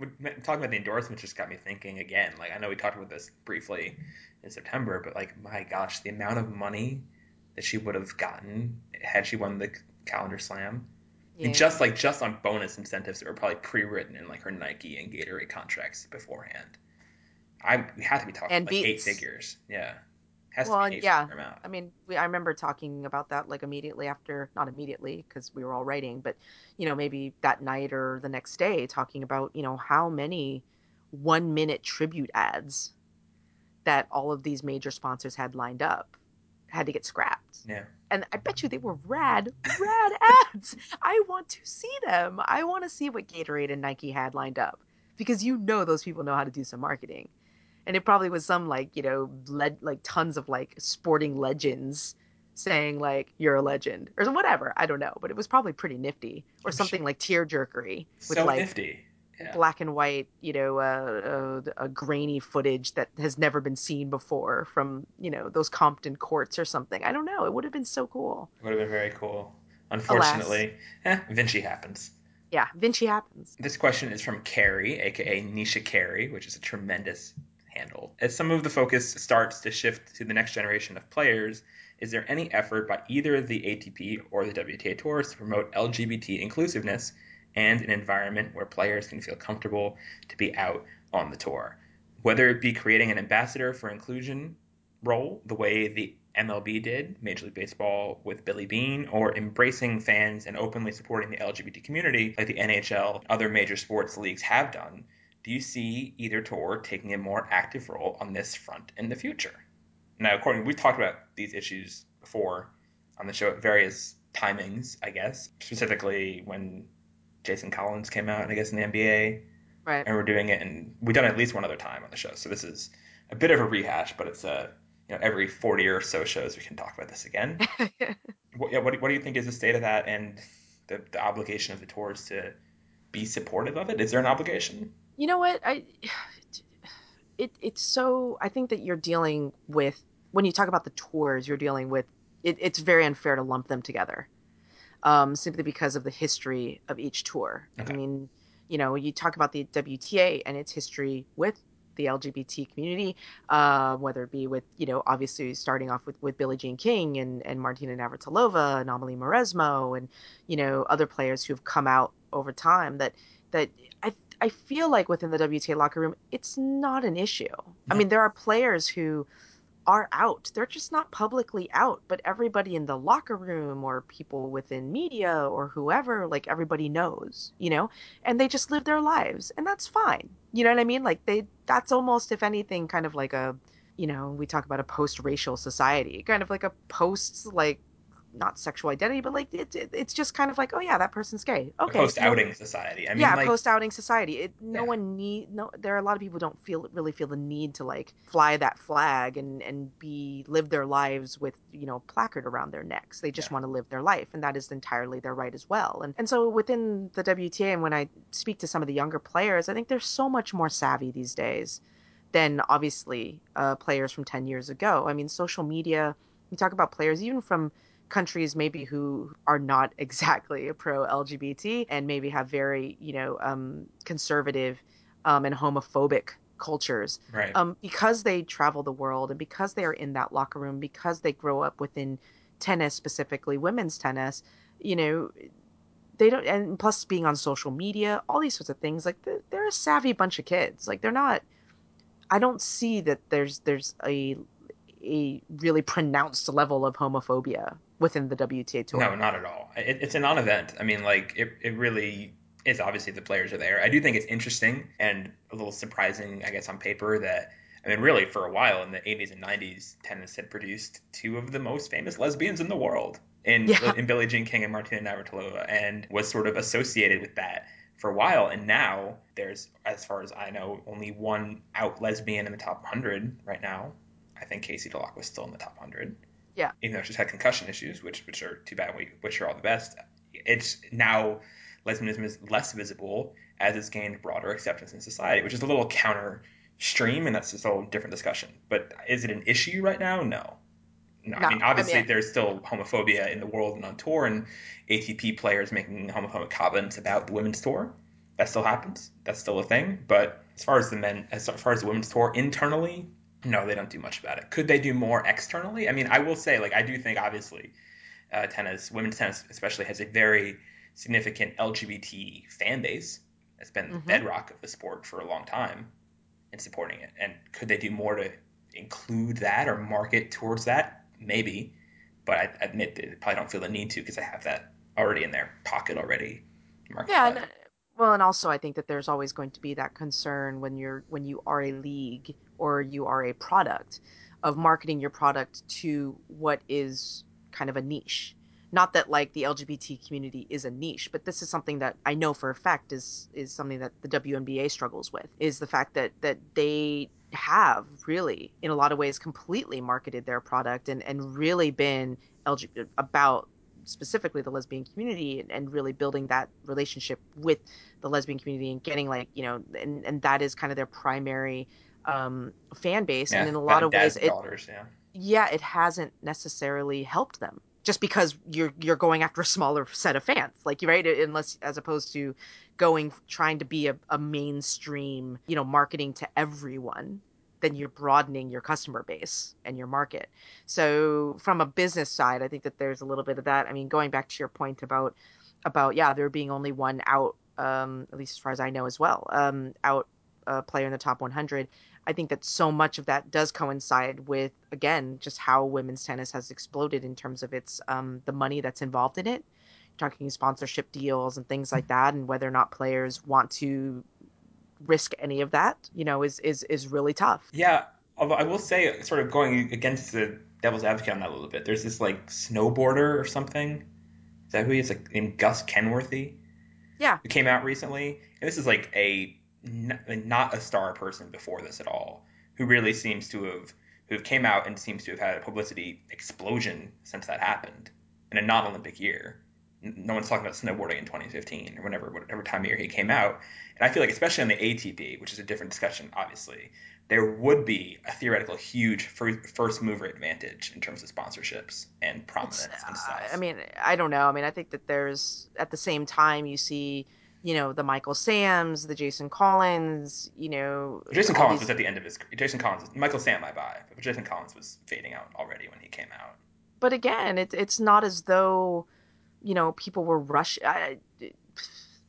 talking about the endorsements just got me thinking again. Like, I know we talked about this briefly in September, but like, my gosh, the amount of money that she would have gotten had she won the calendar slam. Yeah. just like just on bonus incentives that were probably pre-written in like her Nike and Gatorade contracts beforehand. I we had to be talking And like eight figures. Yeah, has Well, yeah. I mean, we, I remember talking about that like immediately after, not immediately because we were all writing, but you know, maybe that night or the next day, talking about you know how many one minute tribute ads that all of these major sponsors had lined up had to get scrapped. Yeah. And I bet you they were rad, rad ads. I want to see them. I want to see what Gatorade and Nike had lined up because you know those people know how to do some marketing. And it probably was some like, you know, led like tons of like sporting legends saying like you're a legend or whatever. I don't know, but it was probably pretty nifty or something like tear jerkery with So like nifty. Yeah. black and white, you know, uh, uh, a grainy footage that has never been seen before from, you know, those Compton courts or something. I don't know. It would have been so cool. it Would have been very cool. Unfortunately, eh, Vinci happens. Yeah, Vinci happens. This question is from Carrie, aka Nisha Carey, which is a tremendous handle. As some of the focus starts to shift to the next generation of players, is there any effort by either the ATP or the WTA tours to promote LGBT inclusiveness and an environment where players can feel comfortable to be out on the tour? Whether it be creating an ambassador for inclusion role, the way the MLB did, Major League Baseball with Billy Bean, or embracing fans and openly supporting the LGBT community like the NHL, other major sports leagues have done, do you see either tour taking a more active role on this front in the future? Now, according we've talked about these issues before on the show at various timings, I guess. Specifically when Jason Collins came out, I guess in the NBA, Right. and we're doing it, and we've done it at least one other time on the show. So this is a bit of a rehash, but it's a you know every 40 or so shows we can talk about this again. what, yeah, what, do- what do you think is the state of that and the, the obligation of the tours to be supportive of it? Is there an obligation? You know what? I it it's so I think that you're dealing with when you talk about the tours, you're dealing with it, it's very unfair to lump them together. Um, simply because of the history of each tour. Okay. I mean, you know, you talk about the WTA and its history with the LGBT community, uh, whether it be with, you know, obviously starting off with, with Billie Jean King and, and Martina Navratilova and Amelie Mauresmo and, you know, other players who've come out over time that, that I, I feel like within the WTA locker room, it's not an issue. I mean, there are players who are out. They're just not publicly out, but everybody in the locker room or people within media or whoever, like everybody knows, you know, and they just live their lives and that's fine. You know what I mean? Like they, that's almost, if anything, kind of like a, you know, we talk about a post racial society, kind of like a post, like, not sexual identity, but like it, it, it's just kind of like, oh yeah, that person's gay. Okay. Post outing no, society. I mean, yeah, like, post outing society. It, no yeah. one need no. There are a lot of people who don't feel really feel the need to like fly that flag and and be live their lives with you know placard around their necks. They just yeah. want to live their life, and that is entirely their right as well. And and so within the WTA, and when I speak to some of the younger players, I think they're so much more savvy these days than obviously uh, players from 10 years ago. I mean, social media, you talk about players even from countries maybe who are not exactly pro LGBT and maybe have very, you know, um, conservative um, and homophobic cultures. Right. Um, because they travel the world and because they are in that locker room, because they grow up within tennis, specifically women's tennis, you know, they don't, and plus being on social media, all these sorts of things, like they're, they're a savvy bunch of kids. Like they're not, I don't see that there's there's a a really pronounced level of homophobia within the WTA tour. No, not at all. It, it's a non-event. I mean, like it, it really is. Obviously, the players are there. I do think it's interesting and a little surprising, I guess, on paper that. I mean, really, for a while in the 80s and 90s, tennis had produced two of the most famous lesbians in the world in, yeah. Uh, in Billie Jean King and Martina Navratilova, and was sort of associated with that for a while. And now there's, as far as I know, only one out lesbian in the top 100 right now. I think Casey Dellacqua was still in the top 100. Yeah. Even though she's had concussion issues, which which are too bad, we wish her all the best. It's now lesbianism is less visible as it's gained broader acceptance in society, which is a little counter stream, and that's just a whole different discussion. But is it an issue right now? No. No, no I mean obviously I mean, there's still homophobia in the world and on tour, and ATP players making homophobic comments about the women's tour. That still happens. That's still a thing. But as far as the men, as far as the women's tour internally, no, they don't do much about it. Could they do more externally? I mean, I will say, like, I do think obviously uh, tennis, women's tennis especially, has a very significant LGBT fan base. It's been mm-hmm. the bedrock of the sport for a long time in supporting it. And could they do more to include that or market towards that? Maybe. But I admit they probably don't feel the need to because they have that already in their pocket already. Yeah, and, well, and also I think that there's always going to be that concern when you're when you are a league or you are a product of marketing your product to what is kind of a niche. Not that like the LGBT community is a niche, but this is something that I know for a fact is is something that the WNBA struggles with is the fact that that they have really in a lot of ways completely marketed their product and and really been LGBT about specifically the lesbian community and, and, really building that relationship with the lesbian community and getting like you know and, and that is kind of their primary um, fan base yeah, and in a lot of ways it, daughters, yeah. yeah it hasn't necessarily helped them just because you're you're going after a smaller set of fans like you right unless as opposed to going trying to be a, a mainstream you know marketing to everyone then you're broadening your customer base and your market. So from a business side, I think that there's a little bit of that. I mean, going back to your point about about yeah, there being only one out, um, at least as far as I know as well, um, out uh, player in the top 100. I think that so much of that does coincide with again just how women's tennis has exploded in terms of its um, the money that's involved in it talking sponsorship deals and things like that and whether or not players want to risk any of that, you know, is is is really tough. Yeah, although I will say, sort of going against the devil's advocate on that a little bit. There's this like snowboarder or something. Is that who he is? Like named Gus Kenworthy. Yeah. Who came out recently, and this is like a not a star person before this at all, who really seems to have who came out and seems to have had a publicity explosion since that happened in a non-Olympic year no one's talking about snowboarding in 2015 or whenever whatever time of year he came out. And I feel like especially on the ATP, which is a different discussion, obviously, there would be a theoretical huge first mover advantage in terms of sponsorships and prominence and stuff. I mean, I don't know. I mean, I think that there's at the same time you see you know the Michael Sams, the Jason Collins, you know. Jason Collins these... was at the end of his. Jason Collins, Michael Sam, I buy, but Jason Collins was fading out already when he came out. But again, it's it's not as though you know people were rushing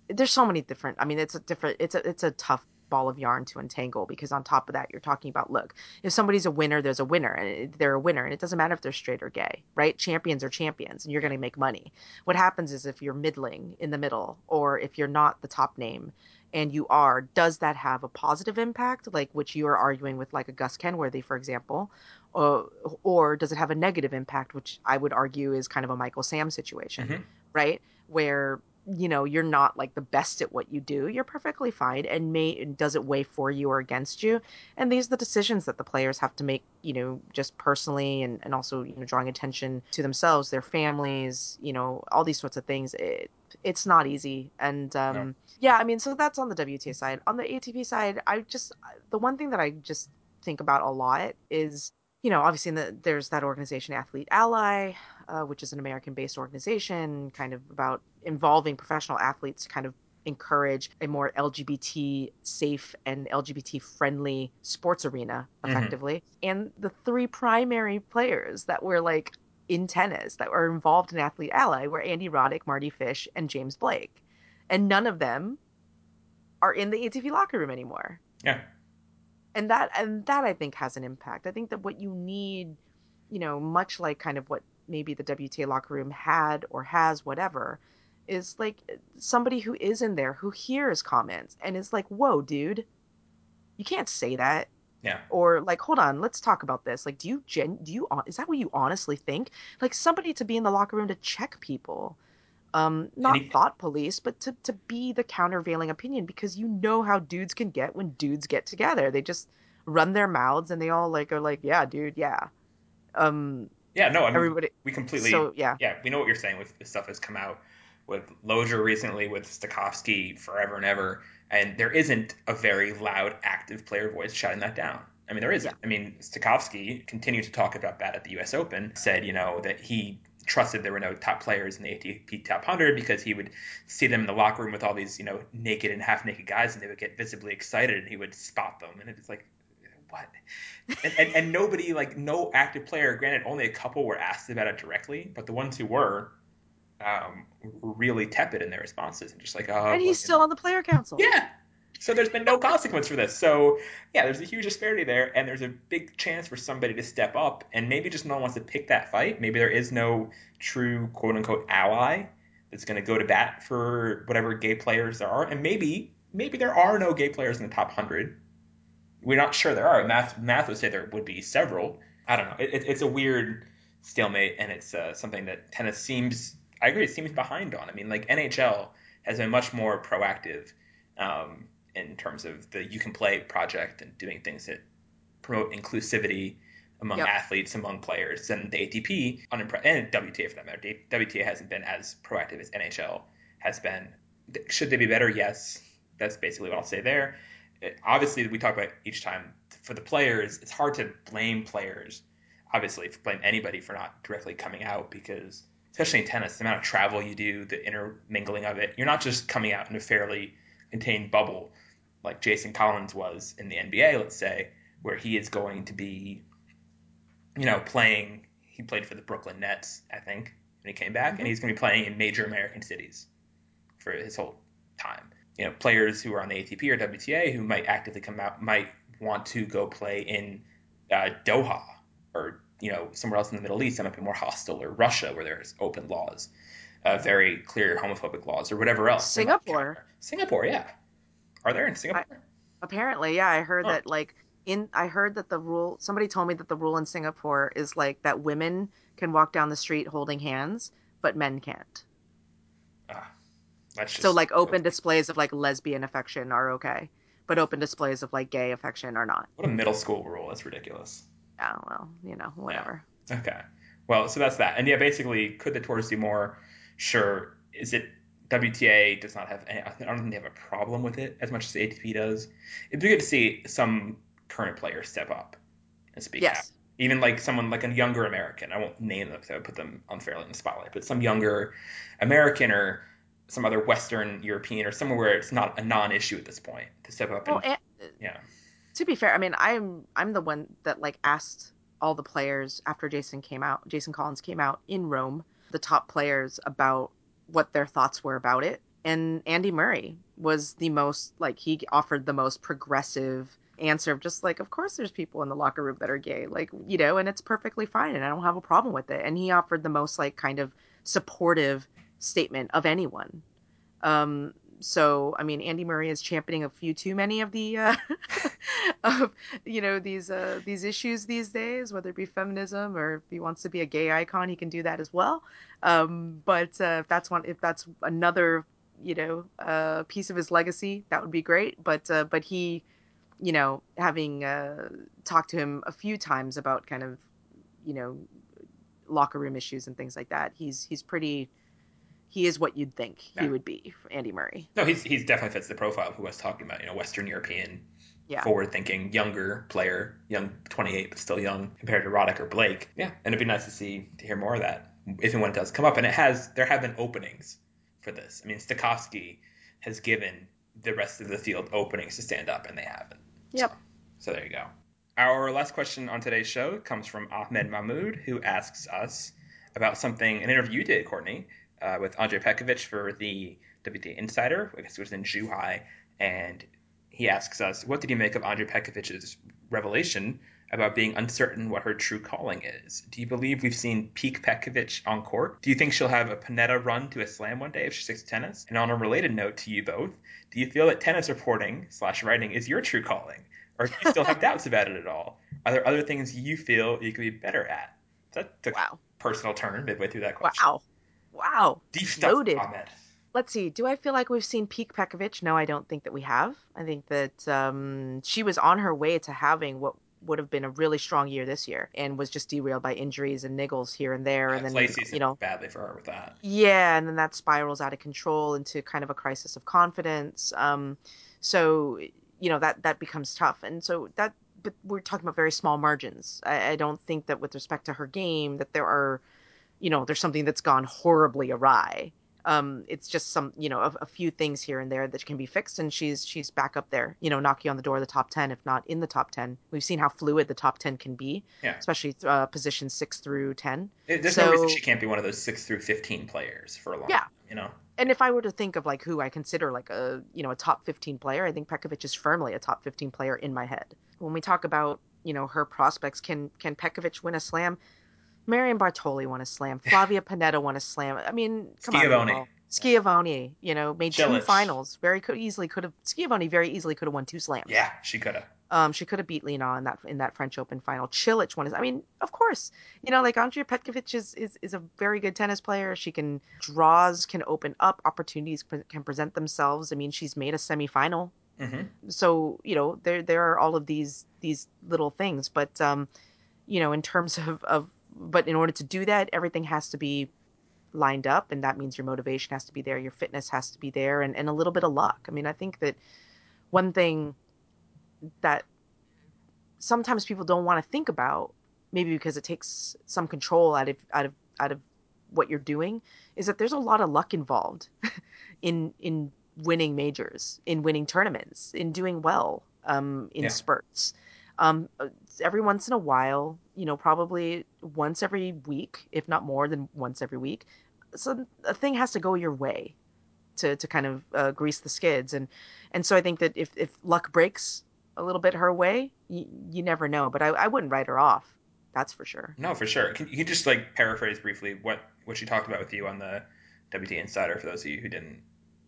there's so many different i mean it's a different it's a it's a tough ball of yarn to untangle because on top of that you're talking about look if somebody's a winner there's a winner and they're a winner and it doesn't matter if they're straight or gay right champions are champions and you're going to make money what happens is if you're middling in the middle or if you're not the top name and you are does that have a positive impact like which you are arguing with like a gus kenworthy for example or, or does it have a negative impact, which I would argue is kind of a Michael Sam situation, Mhm. right? Where you know you're not like the best at what you do you're perfectly fine and may does it weigh for you or against you. And these are the decisions that the players have to make you know just personally and, and also you know drawing attention to themselves their families you know all these sorts of things. It, it's not easy. And um No. yeah i mean so that's on the wta side. On the atp side i just the one thing that i just think about a lot is you know obviously in the, there's that organization athlete ally uh, which is an american based organization kind of about involving professional athletes to kind of encourage a more lgbt safe and lgbt friendly sports arena Mhm. effectively and the three primary players that were like in tennis that were involved in athlete ally were andy roddick mardy fish and james blake and none of them are in the atp locker room anymore Yeah. and that and that i think has an impact i think that what you need you know much like kind of what maybe the wta locker room had or has whatever is like somebody who is in there who hears comments and is like whoa dude you can't say that Yeah. or like hold on let's talk about this like do you gen do you is that what you honestly think like somebody to be in the locker room to check people um not he- thought police but to, to be the countervailing opinion because you know how dudes can get when dudes get together they just run their mouths and they all like are like yeah dude yeah um Yeah. No, I mean, everybody we completely. so yeah yeah, we know what you're saying with the stuff that's come out with Loger recently, with Stakhovsky forever and ever, and there isn't a very loud, active player voice shouting that down. I mean, there isn't. Yeah. I mean, Stakhovsky continued to talk about that at the U.S. Open. Said, you know, that he trusted there were no top players in the ATP Top 100 because he would see them in the locker room with all these, you know, naked and half-naked guys, and they would get visibly excited, and he would spot them, and it's like, what? and, and, and nobody, like, no active player. Granted, only a couple were asked about it directly, but the ones who were, um, really tepid in their responses and just like, oh, and he's still on the player council Yeah. So there's been no consequence for this. So yeah, there's a huge disparity there, and there's a big chance for somebody to step up, and maybe just no one wants to pick that fight. Maybe there is no true quote unquote ally that's going to go to bat for whatever gay players there are, and maybe maybe there are no gay players in the top hundred. We're not sure there are. Math math would say there would be several. I don't know. It, it, it's a weird stalemate, and it's uh, something that tennis seems. I agree. It seems behind on. I mean, like NHL has been much more proactive um, in terms of the You Can Play project and doing things that promote inclusivity among Yep. athletes, among players, and the ATP, unimpre- and WTA for that matter. WTA hasn't been as proactive as NHL has been. Should they be better? Yes. That's basically what I'll say there. It- obviously, we talk about each time for the players, it's hard to blame players, obviously, blame anybody for not directly coming out because, especially in tennis, the amount of travel you do, the intermingling of it, you're not just coming out in a fairly contained bubble like Jason Collins was in the NBA, let's say, where he is going to be, you know, playing. He played for the Brooklyn Nets, I think, when he came back, Mhm. and he's going to be playing in major American cities for his whole time. You know, players who are on the ATP or WTA who might actively come out might want to go play in uh, Doha or you know somewhere else in the Middle East that might be more hostile, or Russia where there's open laws, uh, very clear homophobic laws, or whatever else. Singapore. Singapore, yeah. Are there in Singapore? Apparently, yeah, I heard Huh. that like in I heard that the rule somebody told me that the rule in Singapore is like that women can walk down the street holding hands, but men can't. That's just So like open displays of like lesbian affection are okay, but open displays of like gay affection are not. What a middle school rule. That's ridiculous. Yeah, well, you know, whatever. Okay. Well, so that's that. And yeah, basically, could the tours do more? Sure. Is it WTA does not have any, I don't think they have a problem with it as much as the ATP does. It'd be good to see some current players step up and speak out. Even like someone like a younger American. I won't name them because I would put them unfairly in the spotlight, but some younger American or some other Western European or somewhere where it's not a non-issue at this point to step up Well, and and, yeah. To be fair, I mean, I'm I'm the one that like asked all the players after Jason came out, Jason Collins came out in Rome, the top players about what their thoughts were about it. And Andy Murray was the most like he offered the most progressive answer of just like of course there's people in the locker room that are gay like you know and it's perfectly fine and I don't have a problem with it and he offered the most like kind of supportive statement of anyone um so I mean, Andy Murray is championing a few too many of the uh, of you know these uh, these issues these days, whether it be feminism or if he wants to be a gay icon, he can do that as well. Um, but uh, if that's one, if that's another you know uh, piece of his legacy, that would be great. But uh, but he, you know, having uh, talked to him a few times about kind of you know locker room issues and things like that, he's he's pretty he is what you'd think Yeah. he would be Andy Murray. No, he's he's definitely fits the profile of who I was talking about. You know, Western European, Yeah. forward-thinking, younger player, young, 28 but still young compared to Roddick or Blake. Yeah, and it'd be nice to see to hear more of that if and when it does come up. And it has there have been openings for this. I mean, Stakhovsky has given the rest of the field openings to stand up, and they haven't. Yep. So, so there you go. Our last question on today's show comes from Ahmed Mahmoud, who asks us about something an interview you did, Courtney, uh, with Andrea Petkovic for the WTA Insider. I guess it was in Zhuhai, and he asks us, "What did you make of Andrea Petkovic's revelation about being uncertain what her true calling is? Do you believe we've seen peak Petkovic on court? Do you think she'll have a Pennetta run to a slam one day if she sticks to tennis? And on a related note to you both, do you feel that tennis reporting slash writing is your true calling, or do you still have doubts about it at all? Are there other things you feel you could be better at?" That took Wow. a personal turn midway through that question. Wow. Wow. Deep stuff, Loaded. Ahmed. Let's see. Do I feel like we've seen peak Petkovic? No, I don't think that we have. I think that um, she was on her way to having what would have been a really strong year this year and was just derailed by injuries and niggles here and there. Yeah, and then, you know, badly for her with that. Yeah, and then that spirals out of control into kind of a crisis of confidence. Um, so you know that that becomes tough, and so that. But we're talking about very small margins. I, I don't think that with respect to her game that there are, you know, there's something that's gone horribly awry. Um, it's just some, you know, a, a few things here and there that can be fixed, and she's she's back up there, you know, knocking on the door of the top ten, if not in the top ten. We've seen how fluid the top ten can be, Yeah. especially uh, positions six through ten. It- There's no reason So- she can't be one of those six through fifteen players for a long Yeah. time. You know, and if I were to think of like who I consider like a you know a top 15 player, I think Petkovic is firmly a top 15 player in my head. When we talk about you know her prospects, can can Petkovic win a slam? Marion Bartoli won a slam. Flavia Pennetta won a slam. I mean, come Schiavone. on. Schiavone, you know, made two finals. Very could easily could have Schiavone very easily could have won two slams. yeah, she could have. Um, she could have beat Li Na in that in that French Open final. Cilic won. his- I mean, of course, you know, like Andrea Petkovic is, is is a very good tennis player. She can draws can open up, opportunities can present themselves. I mean, she's made a semifinal, hmm so you know there there are all of these these little things. But um, you know, in terms of of but in order to do that, everything has to be lined up, and that means your motivation has to be there, your fitness has to be there, and and a little bit of luck. I mean, I think that one thing that sometimes people don't want to think about maybe because it takes some control out of out of out of what you're doing is that there's a lot of luck involved in in winning majors in winning tournaments in doing well um, in Yeah. spurts um, every once in a while you know probably once every week if not more than once every week so a thing has to go your way to, to kind of uh, grease the skids and and so I think that if, if luck breaks a little bit her way, you, you never know. But I, I wouldn't write her off. That's for sure. No, for sure. Can you can just like paraphrase briefly what what she talked about with you on the WTA Insider for those of you who didn't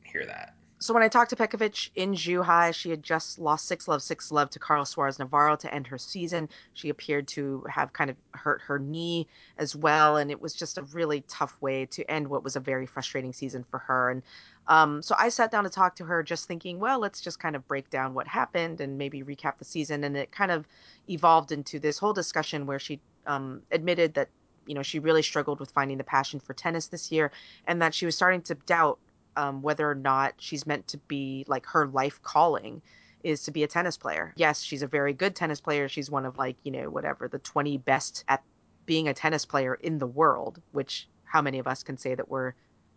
hear that? So when I talked to Petkovic in Zhuhai, she had just lost six love, six love to Carla Suarez Navarro to end her season. She appeared to have kind of hurt her knee as well, and it was just a really tough way to end what was a very frustrating season for her. And um, so I sat down to talk to her, just thinking, well, let's just kind of break down what happened and maybe recap the season. And it kind of evolved into this whole discussion where she um, admitted that you know she really struggled with finding the passion for tennis this year, and that she was starting to doubt um, whether or not she's meant to be like her life calling is to be a tennis player. Yes, she's a very good tennis player. She's one of like, you know, whatever, the 20 best at being a tennis player in the world, which how many of us can say that we're,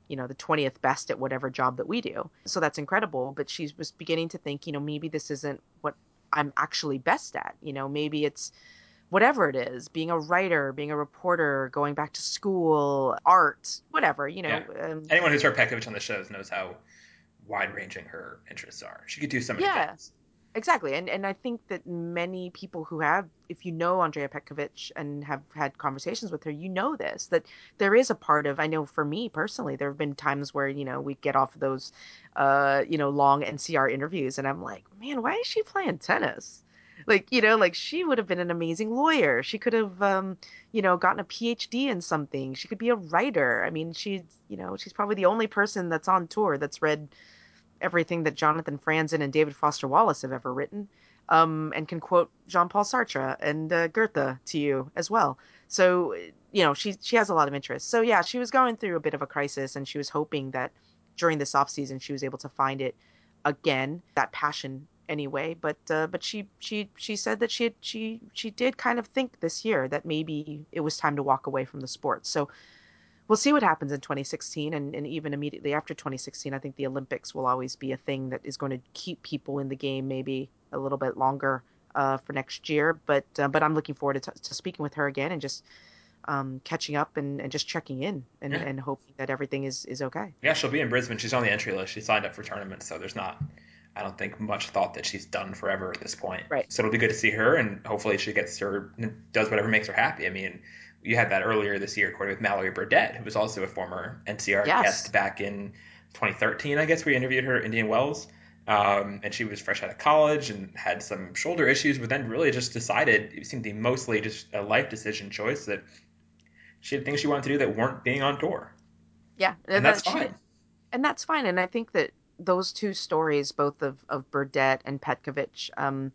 you know, the 20th best at whatever job that we do. So that's incredible. But she was beginning to think, you know, maybe this isn't what I'm actually best at. You know, maybe it's whatever it is being a writer being a reporter going back to school art whatever you know um, Anyone who's heard Petkovic on the shows knows how wide ranging her interests are. She could do so many Yeah. things. Exactly, and and I think that many people who have, if you know Andrea Petkovic and have had conversations with her, you know this that there is a part of. I know for me personally, there have been times where you know we get off those, uh, you know, long NCR interviews, and I'm like, man, why is she playing tennis? Like, you know, like she would have been an amazing lawyer. She could have, um, you know, gotten a PhD in something. She could be a writer. I mean, she's, you know, she's probably the only person that's on tour that's read everything that Jonathan Franzen and David Foster Wallace have ever written, um, and can quote Jean Paul Sartre and uh, Goethe to you as well. So you know she she has a lot of interest. So yeah, she was going through a bit of a crisis, and she was hoping that during this off season she was able to find it again, that passion anyway. But uh, but she she she said that she had, she she did kind of think this year that maybe it was time to walk away from the sport. So we'll see what happens in 2016 and, and even immediately after 2016 i think the olympics will always be a thing that is going to keep people in the game maybe a little bit longer uh, for next year but uh, but i'm looking forward to, t- to speaking with her again and just um, catching up and, and just checking in and, Yeah. and hoping that everything is, is okay Yeah, she'll be in Brisbane. She's on the entry list. She signed up for tournaments, so there's not, I don't think, much thought that she's done forever at this point. Right. So it'll be good to see her, and hopefully she gets her, does whatever makes her happy. I mean, you had that earlier this year, according with Mallory Burdett, who was also a former NCR Yes. guest back in 2013, I guess. We interviewed her at Indian Wells. Um, and she was fresh out of college and had some shoulder issues, but then really just decided it seemed to be mostly just a life decision choice that she had things she wanted to do that weren't being on tour. yeah And that's she- fine. and that's fine. And I think that those two stories, both of, of Burdett and Petkovic, um,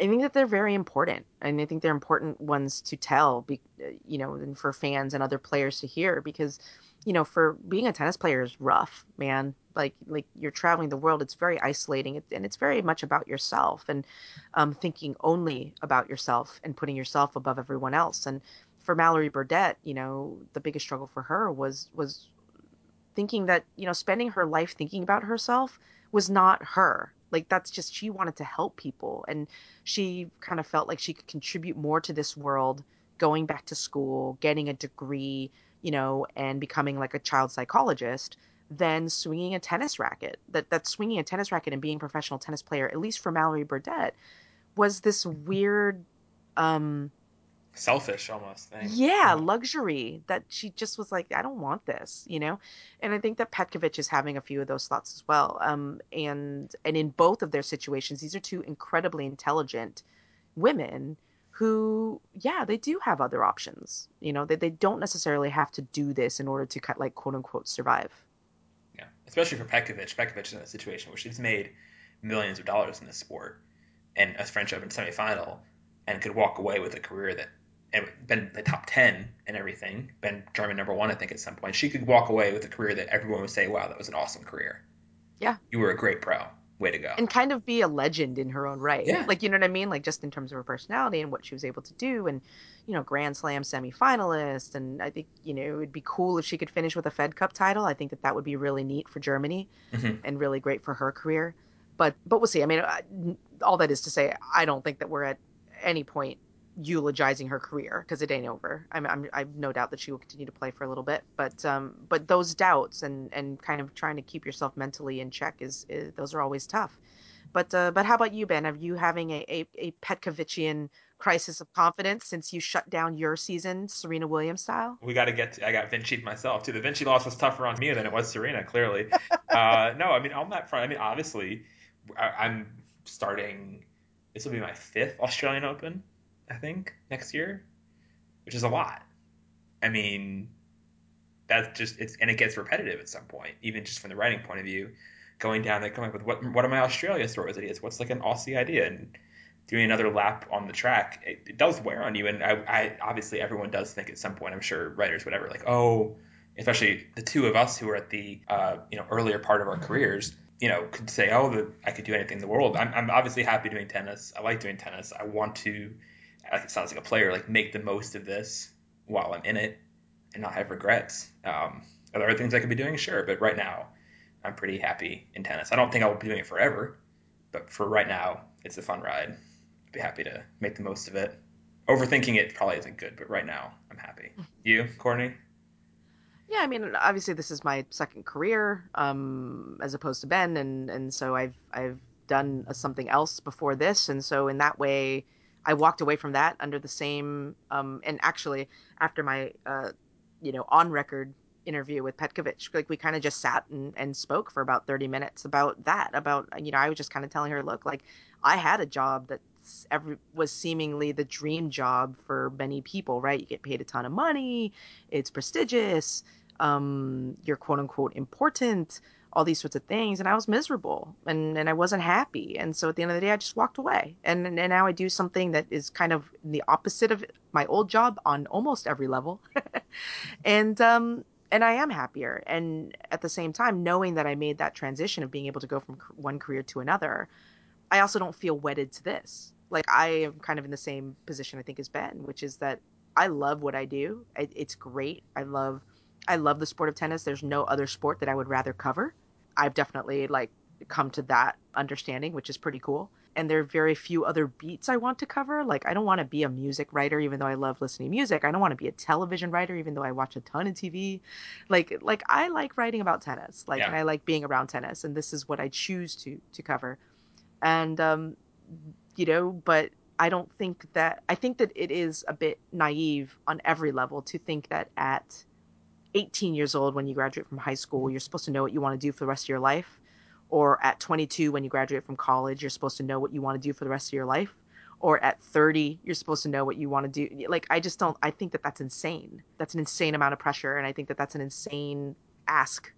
I think that they're very important, and I think they're important ones to tell, be, you know, and for fans and other players to hear, because, you know, for being a tennis player is rough, man. Like, like you're traveling the world, it's very isolating, and it's very much about yourself and um, thinking only about yourself and putting yourself above everyone else. And for Mallory Burdett, you know, the biggest struggle for her was was thinking that you know spending her life thinking about herself was not her. Like that's just she wanted to help people and she kind of felt like she could contribute more to this world going back to school getting a degree you know and becoming like a child psychologist than swinging a tennis racket. That that swinging a tennis racket and being a professional tennis player at least for Mallory Burdett was this weird um Selfish almost thing. yeah, luxury that she just was like, I don't want this, you know? And I think that Petkovic is having a few of those thoughts as well. Um, and and in both of their situations, these are two incredibly intelligent women who, yeah, they do have other options. You know, they, they don't necessarily have to do this in order to cut like quote unquote survive. Yeah, especially for Petkovic. Petkovic is in a situation where she's made millions of dollars in this sport and a French Open semifinal and could walk away with a career that and been the top 10 and everything, been German number one, I think, at some point. She could walk away with a career that everyone would say, wow, that was an awesome career. Yeah. You were a great pro. Way to go. and kind of be a legend in her own right. Yeah. Like you know what I mean? Like just in terms of her personality and what she was able to do and you know, Grand Slam semifinalist and I think, you know, it would be cool if she could finish with a Fed Cup title. I think that that would be really neat for Germany Mhm. and really great for her career. But but we'll see. I mean, all that is to say I don't think that we're at any point eulogizing her career because it ain't over. I'm, I'm I've no doubt that she will continue to play for a little bit, but um, but those doubts and and kind of trying to keep yourself mentally in check is, is those are always tough. But uh, but how about you, Ben? Are you having a a, a Petkovician crisis of confidence since you shut down your season, Serena Williams style? we got to get. To, I got Vinci myself too. The Vinci loss was tougher on me than it was Serena. Clearly, uh, no. I mean, on that front, I mean, obviously, I, I'm starting. This will be my fifth Australian Open, I think, next year, which is a lot. I mean, that's just it's and it gets repetitive at some point, even just from the writing point of view. Going down there, coming up with what what are my Australia stories ideas? What's like an Aussie idea? And doing another lap on the track, it, it does wear on you. And I, I obviously everyone does think at some point, I'm sure writers, whatever, like, oh, especially the two of us who are at the uh, you know earlier part of our careers, you know, could say, oh, the, I could do anything in the world. I'm, I'm obviously happy doing tennis. I like doing tennis. I want to, like it sounds like a player, like make the most of this while I'm in it and not have regrets. Um, are there other things I could be doing? Sure, but right now, I'm pretty happy in tennis. I don't think I'll be doing it forever, but for right now, it's a fun ride. I'd be happy to make the most of it. Overthinking it probably isn't good, but right now, I'm happy. You, Courtney? Yeah, I mean, obviously this is my second career, um, as opposed to Ben, and and so I've I've done something else before this, and so in that way, I walked away from that under the same. Um, and actually, after my, uh, you know, on record interview with Petkovic, like we kind of just sat and, and spoke for about 30 minutes about that. About you know, I was just kind of telling her, look, like I had a job that every was seemingly the dream job for many people, right? You get paid a ton of money, it's prestigious, um, you're quote unquote important, all these sorts of things, and I was miserable and and I wasn't happy, and so at the end of the day, I just walked away, and and now I do something that is kind of the opposite of my old job on almost every level, and um and I am happier. And at the same time, knowing that I made that transition of being able to go from one career to another, I also don't feel wedded to this like I am kind of in the same position I think as Ben, which is that I love what I do. it's great. I love I love the sport of tennis. There's no other sport that I would rather cover. I've definitely like come to that understanding, which is pretty cool. And there are very few other beats I want to cover. Like I don't want to be a music writer even though I love listening to music. I don't want to be a television writer even though I watch a ton of TV. Like like I like writing about tennis. Like yeah. and I like being around tennis and this is what I choose to to cover. And um you know, but I don't think that I think that it is a bit naive on every level to think that at 18 years old when you graduate from high school you're supposed to know what you want to do for the rest of your life or at 22 when you graduate from college you're supposed to know what you want to do for the rest of your life or at 30 you're supposed to know what you want to do like i just don't i think that that's insane that's an insane amount of pressure and i think that that's an insane ask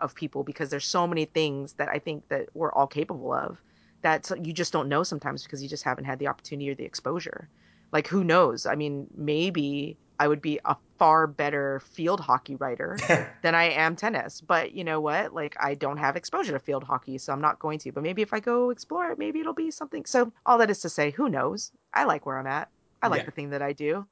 of people because there's so many things that i think that we're all capable of that you just don't know sometimes because you just haven't had the opportunity or the exposure. Like who knows? I mean, maybe I would be a far better field hockey writer than I am tennis. But you know what? Like I don't have exposure to field hockey, so I'm not going to. But maybe if I go explore it, maybe it'll be something. So all that is to say, who knows? I like where I'm at. I like yeah. the thing that I do.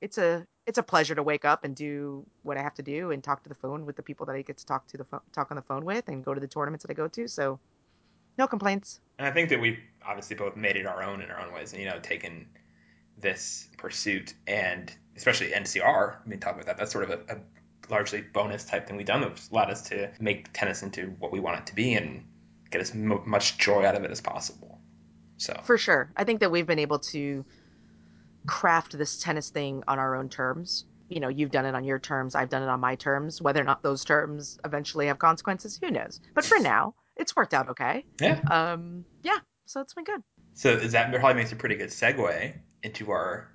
It's a it's a pleasure to wake up and do what I have to do and talk to the phone with the people that I get to talk to the phone, talk on the phone with and go to the tournaments that I go to. So no complaints. And I think that we've obviously both made it our own in our own ways, and you know, taken this pursuit and especially NCR. I mean, talk about that. That's sort of a, a largely bonus type thing we've done that's allowed us to make tennis into what we want it to be and get as mo- much joy out of it as possible. So for sure, I think that we've been able to craft this tennis thing on our own terms. You know, you've done it on your terms, I've done it on my terms. Whether or not those terms eventually have consequences, who knows? But for now, it's worked out okay. Yeah. Um, yeah. So it's been good. So is that probably makes a pretty good segue into our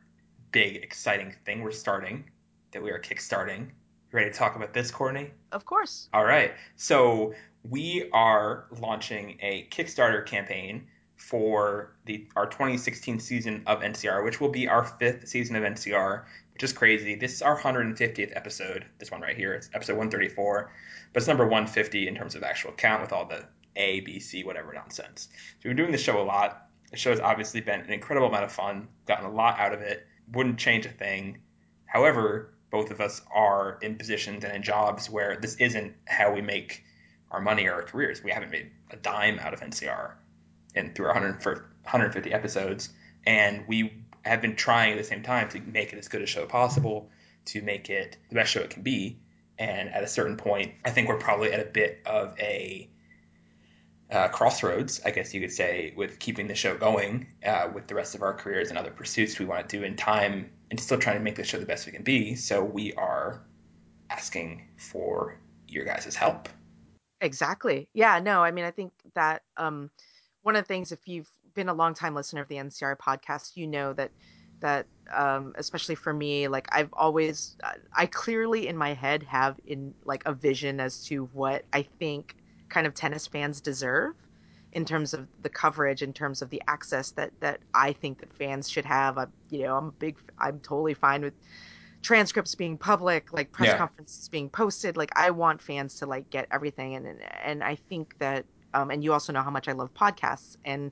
big exciting thing we're starting that we are kickstarting. You ready to talk about this, Courtney? Of course. All right. So we are launching a Kickstarter campaign for the our 2016 season of NCR, which will be our fifth season of NCR, which is crazy. This is our 150th episode. This one right here. It's episode 134 but it's number 150 in terms of actual count with all the A, B, C, whatever nonsense. So we've been doing this show a lot. The show has obviously been an incredible amount of fun, gotten a lot out of it, wouldn't change a thing. However, both of us are in positions and in jobs where this isn't how we make our money or our careers. We haven't made a dime out of NCR and through 100, 150 episodes, and we have been trying at the same time to make it as good a show possible, to make it the best show it can be. And at a certain point, I think we're probably at a bit of a uh, crossroads, I guess you could say, with keeping the show going uh, with the rest of our careers and other pursuits we want to do in time and still trying to make the show the best we can be. So we are asking for your guys' help. Exactly. Yeah, no, I mean, I think that um, one of the things, if you've been a long time listener of the NCR podcast, you know that that um, especially for me like i've always i clearly in my head have in like a vision as to what i think kind of tennis fans deserve in terms of the coverage in terms of the access that that i think that fans should have. I, you know i'm a big i'm totally fine with transcripts being public like press yeah. conferences being posted. Like i want fans to like get everything. And and i think that um, and you also know how much i love podcasts. And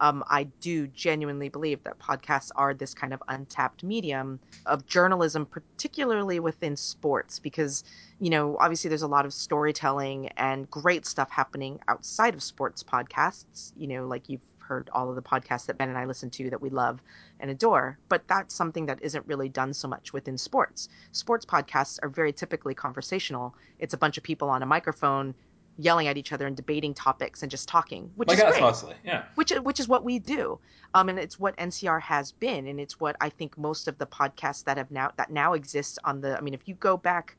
um, I do genuinely believe that podcasts are this kind of untapped medium of journalism, particularly within sports, because, you know, obviously there's a lot of storytelling and great stuff happening outside of sports podcasts, you know, like you've heard all of the podcasts that Ben and I listen to that we love and adore, but that's something that isn't really done so much within sports. Sports podcasts are very typically conversational. It's a bunch of people on a microphone yelling at each other and debating topics and just talking, which like is great. mostly, yeah. Which which is what we do, um, and it's what NCR has been, and it's what I think most of the podcasts that have now that now exist on the. I mean, if you go back,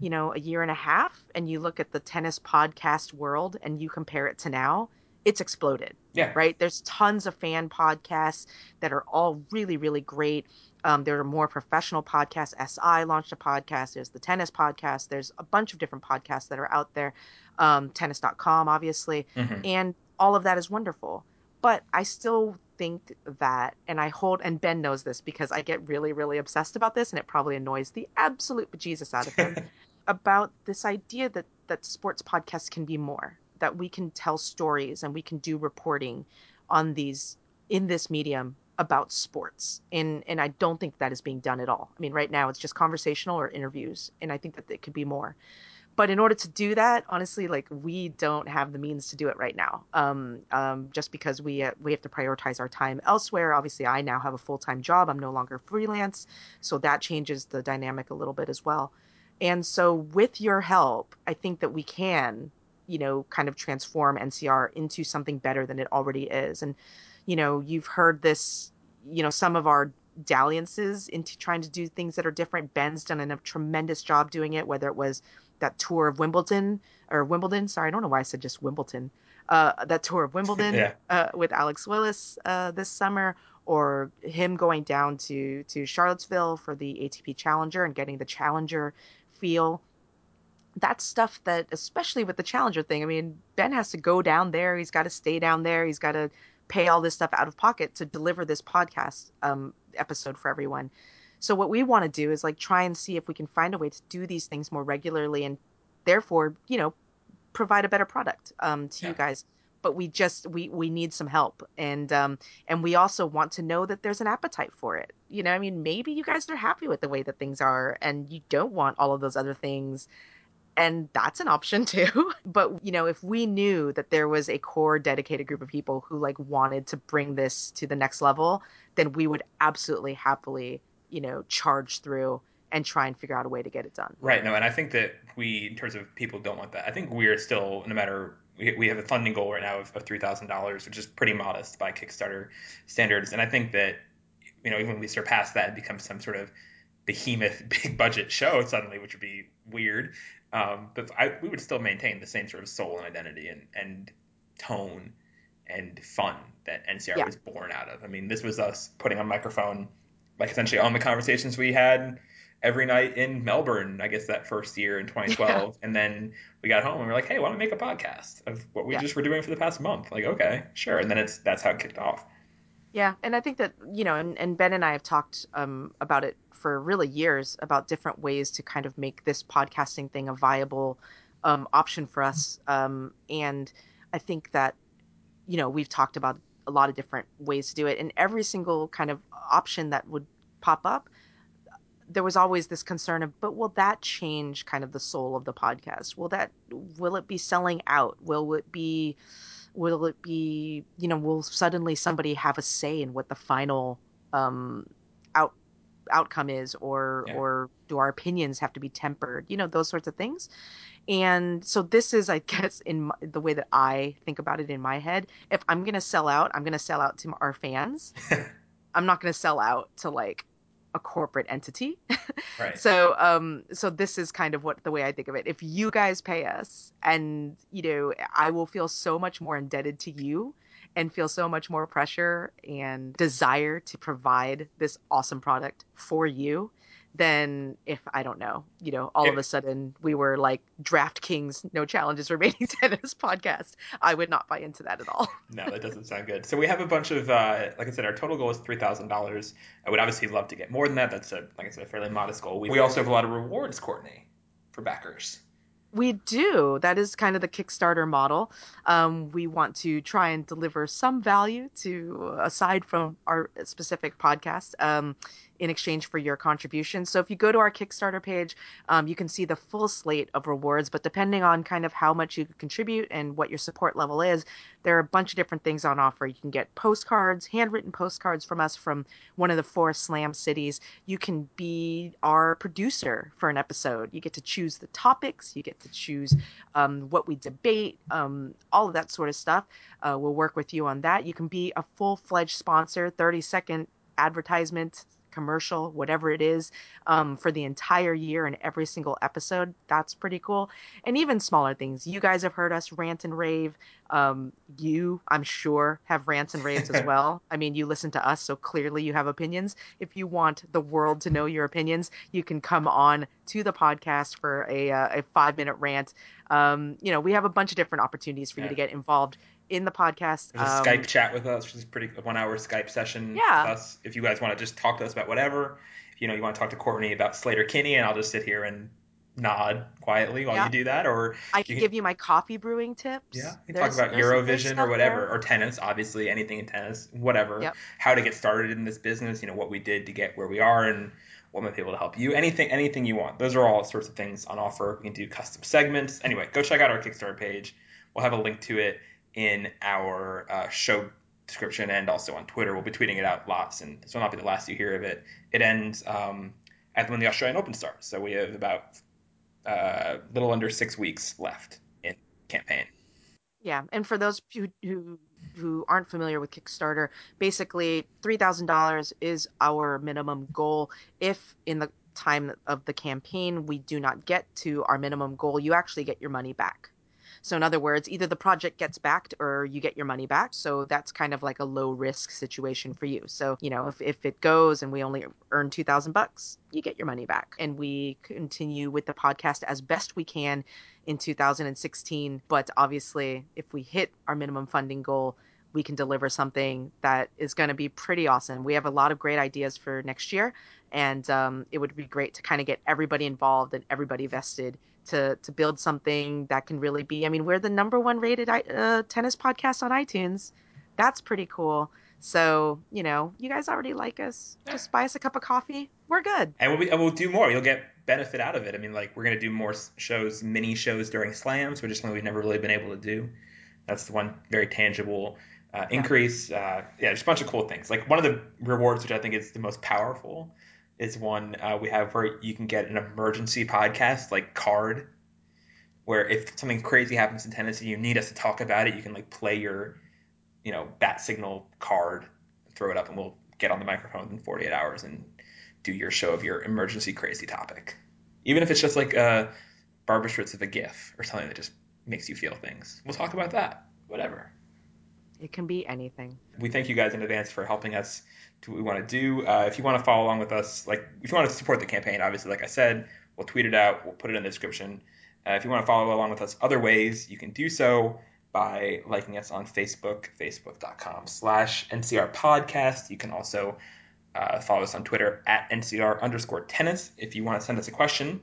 you know, a year and a half, and you look at the tennis podcast world, and you compare it to now, it's exploded. Yeah. Right. There's tons of fan podcasts that are all really really great. Um, there are more professional podcasts. SI launched a podcast. There's the tennis podcast. There's a bunch of different podcasts that are out there. Um, tennis.com, obviously. Mhm. And all of that is wonderful. But I still think that, and I hold, and Ben knows this because I get really, really obsessed about this, and it probably annoys the absolute bejesus out of him about this idea that that sports podcasts can be more, that we can tell stories and we can do reporting on these in this medium about sports and and I don't think that is being done at all. I mean right now it's just conversational or interviews and I think that it could be more. But in order to do that, honestly, like we don't have the means to do it right now. Um, um, just because we uh, we have to prioritize our time elsewhere. Obviously, I now have a full time job. I'm no longer freelance, so that changes the dynamic a little bit as well. And so, with your help, I think that we can, you know, kind of transform NCR into something better than it already is. And, you know, you've heard this, you know, some of our dalliances into trying to do things that are different. Ben's done a tremendous job doing it, whether it was that tour of Wimbledon or Wimbledon. Sorry, I don't know why I said just Wimbledon. Uh, that tour of Wimbledon Yeah. uh, with Alex Willis uh, this summer, or him going down to to Charlottesville for the ATP Challenger and getting the Challenger feel. That's stuff that, especially with the Challenger thing, I mean, Ben has to go down there. He's got to stay down there. He's got to pay all this stuff out of pocket to deliver this podcast um, episode for everyone. So what we want to do is like try and see if we can find a way to do these things more regularly and therefore, you know, provide a better product um, to Yeah. you guys. But we just we we need some help and um and we also want to know that there's an appetite for it. You know, I mean, maybe you guys are happy with the way that things are and you don't want all of those other things and that's an option too but you know if we knew that there was a core dedicated group of people who like wanted to bring this to the next level then we would absolutely happily you know charge through and try and figure out a way to get it done Right. No, and I think that we, in terms of people, don't want that. I think we're still, no matter, we, we have a funding goal right now of, of three thousand dollars, which is pretty modest by Kickstarter standards. And I think that, you know, even when we surpass that, it becomes some sort of behemoth, big budget show suddenly, which would be weird. Um, but I, we would still maintain the same sort of soul and identity and, and tone and fun that NCR Yeah. was born out of. I mean, this was us putting on microphone, like essentially on the conversations we had every night in Melbourne, I guess that first year in 2012. And then we got home and we are like, hey, why don't we make a podcast of what we Yeah. just were doing for the past month? Like, okay, sure. And then it's that's how it kicked off. Yeah, and I think that you know, and, and Ben and I have talked um, about it for really years about different ways to kind of make this podcasting thing a viable um, option for us. Um, and I think that you know we've talked about a lot of different ways to do it, and every single kind of option that would pop up, there was always this concern of, but will that change kind of the soul of the podcast? Will that will it be selling out? Will it be will it be you know will suddenly somebody have a say in what the final um outcome is or Yeah. or do our opinions have to be tempered you know those sorts of things and so this is i guess in my, the way that i think about it in my head if i'm going to sell out i'm going to sell out to our fans i'm not going to sell out to like a corporate entity Right. so um so this is kind of what the way I think of it. If you guys pay us and you know, I will feel so much more indebted to you and feel so much more pressure and desire to provide this awesome product for you than if I don't know, you know, all of a sudden we were like DraftKings no challenges remaining tennis podcast. I would not buy into that at all. no, that doesn't sound good. So we have a bunch of, uh, like I said, our total goal is three thousand dollars. I would obviously love to get more than that. That's a, like I said, a fairly modest goal. We, we also have a lot of rewards, Courtney, for backers. We do. That is kind of the Kickstarter model. Um, we want to try and deliver some value to, aside from our specific podcast, um, in exchange for your contribution. So if you go to our Kickstarter page, um, you can see the full slate of rewards. But depending on kind of how much you contribute and what your support level is, there are a bunch of different things on offer. You can get postcards, handwritten postcards from us from one of the four slam cities. You can be our producer for an episode. You get to choose the topics, you get to choose um, what we debate, um, all of that sort of stuff. Uh, we'll work with you on that. You can be a full fledged sponsor, 30 second advertisement commercial, whatever it is, um, for the entire year and every single episode. That's pretty cool. And even smaller things. You guys have heard us rant and rave. Um, you, I'm sure, have rants and raves as well. I mean, you listen to us, so clearly you have opinions. If you want the world to know your opinions, you can come on to the podcast for a, uh, a five minute rant. Um, you know, we have a bunch of different opportunities for Yeah. you to get involved in the podcast. There's a Um, Skype chat with us, which is pretty one hour Skype session Yeah. with us. If you guys want to just talk to us about whatever, you know, you want to talk to Courtney about Sleater-Kinney, and I'll just sit here and nod quietly while Yeah. you do that, or I can can- give you my coffee brewing tips. yeah, you can There's- talk about Eurovision or whatever, there. or tennis, obviously anything in tennis, whatever. Yep. How to get started in this business, you know, what we did to get where we are, and what might be able to help you. Anything, anything you want. Those are all sorts of things on offer. We can do custom segments. Anyway, go check out our Kickstarter page. We'll have a link to it in our uh, show description and also on Twitter. We'll be tweeting it out lots, and this will not be the last you hear of it. It ends um, at when the Australian Open starts, so we have about a uh, little under six weeks left in campaign. Yeah, and for those who who who aren't familiar with Kickstarter, basically three thousand dollars is our minimum goal. If in the time of the campaign we do not get to our minimum goal, you actually get your money back. So in other words, either the project gets backed or you get your money back. So that's kind of like a low risk situation for you. So, you know, if, if it goes and we only earn 2000 bucks, you get your money back. And we continue with the podcast as best we can in 2016. But obviously, if we hit our minimum funding goal, we can deliver something that is going to be pretty awesome. We have a lot of great ideas for next year, and um, it would be great to kind of get everybody involved and everybody vested to to build something that can really be. I mean, we're the number one rated uh, tennis podcast on iTunes. That's pretty cool. So you know, you guys already like us. Just buy us a cup of coffee. We're good. and we'll be, and we'll do more. You'll get benefit out of it. I mean, like we're gonna do more shows, mini shows during slams, which is something we've never really been able to do. That's the one very tangible uh, increase. Uh, yeah, there's a bunch of cool things. Like one of the rewards, which I think is the most powerful, is one uh, we have where you can get an emergency podcast like card, where if something crazy happens in tennis and you need us to talk about it, you can like play your, you know, bat signal card, throw it up, and we'll get on the microphone in 48 hours and do your show of your emergency crazy topic. Even if it's just like a Barbora Strycova GIF or something that just makes you feel things. We'll talk about that. Whatever. It can be anything. We thank you guys in advance for helping us do what we want to do. Uh, if you want to follow along with us, like if you want to support the campaign, obviously, like I said, we'll tweet it out. We'll put it in the description. Uh, if you want to follow along with us other ways, you can do so by liking us on Facebook, facebook.com slash NCR podcast. You can also uh, follow us on Twitter at NCR underscore tennis if you want to send us a question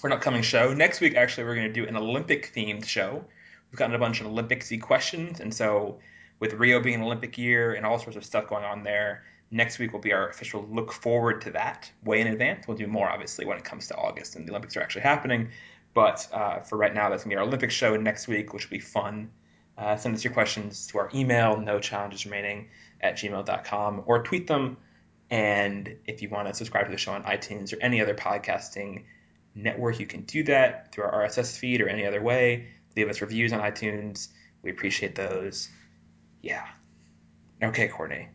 for an upcoming show. Next week, actually, we're going to do an Olympic themed show. We've gotten a bunch of Olympicsy questions, and so with Rio being an Olympic year and all sorts of stuff going on there, next week will be our official look forward to that way in advance. We'll do more, obviously, when it comes to August and the Olympics are actually happening. But uh, for right now, that's to be our Olympic show next week, which will be fun. Uh, send us your questions to our email, no challenges remaining at gmail.com, or tweet them. And if you want to subscribe to the show on iTunes or any other podcasting network, you can do that through our RSS feed or any other way. Leave us reviews on iTunes. We appreciate those. Yeah. Okay, Courtney.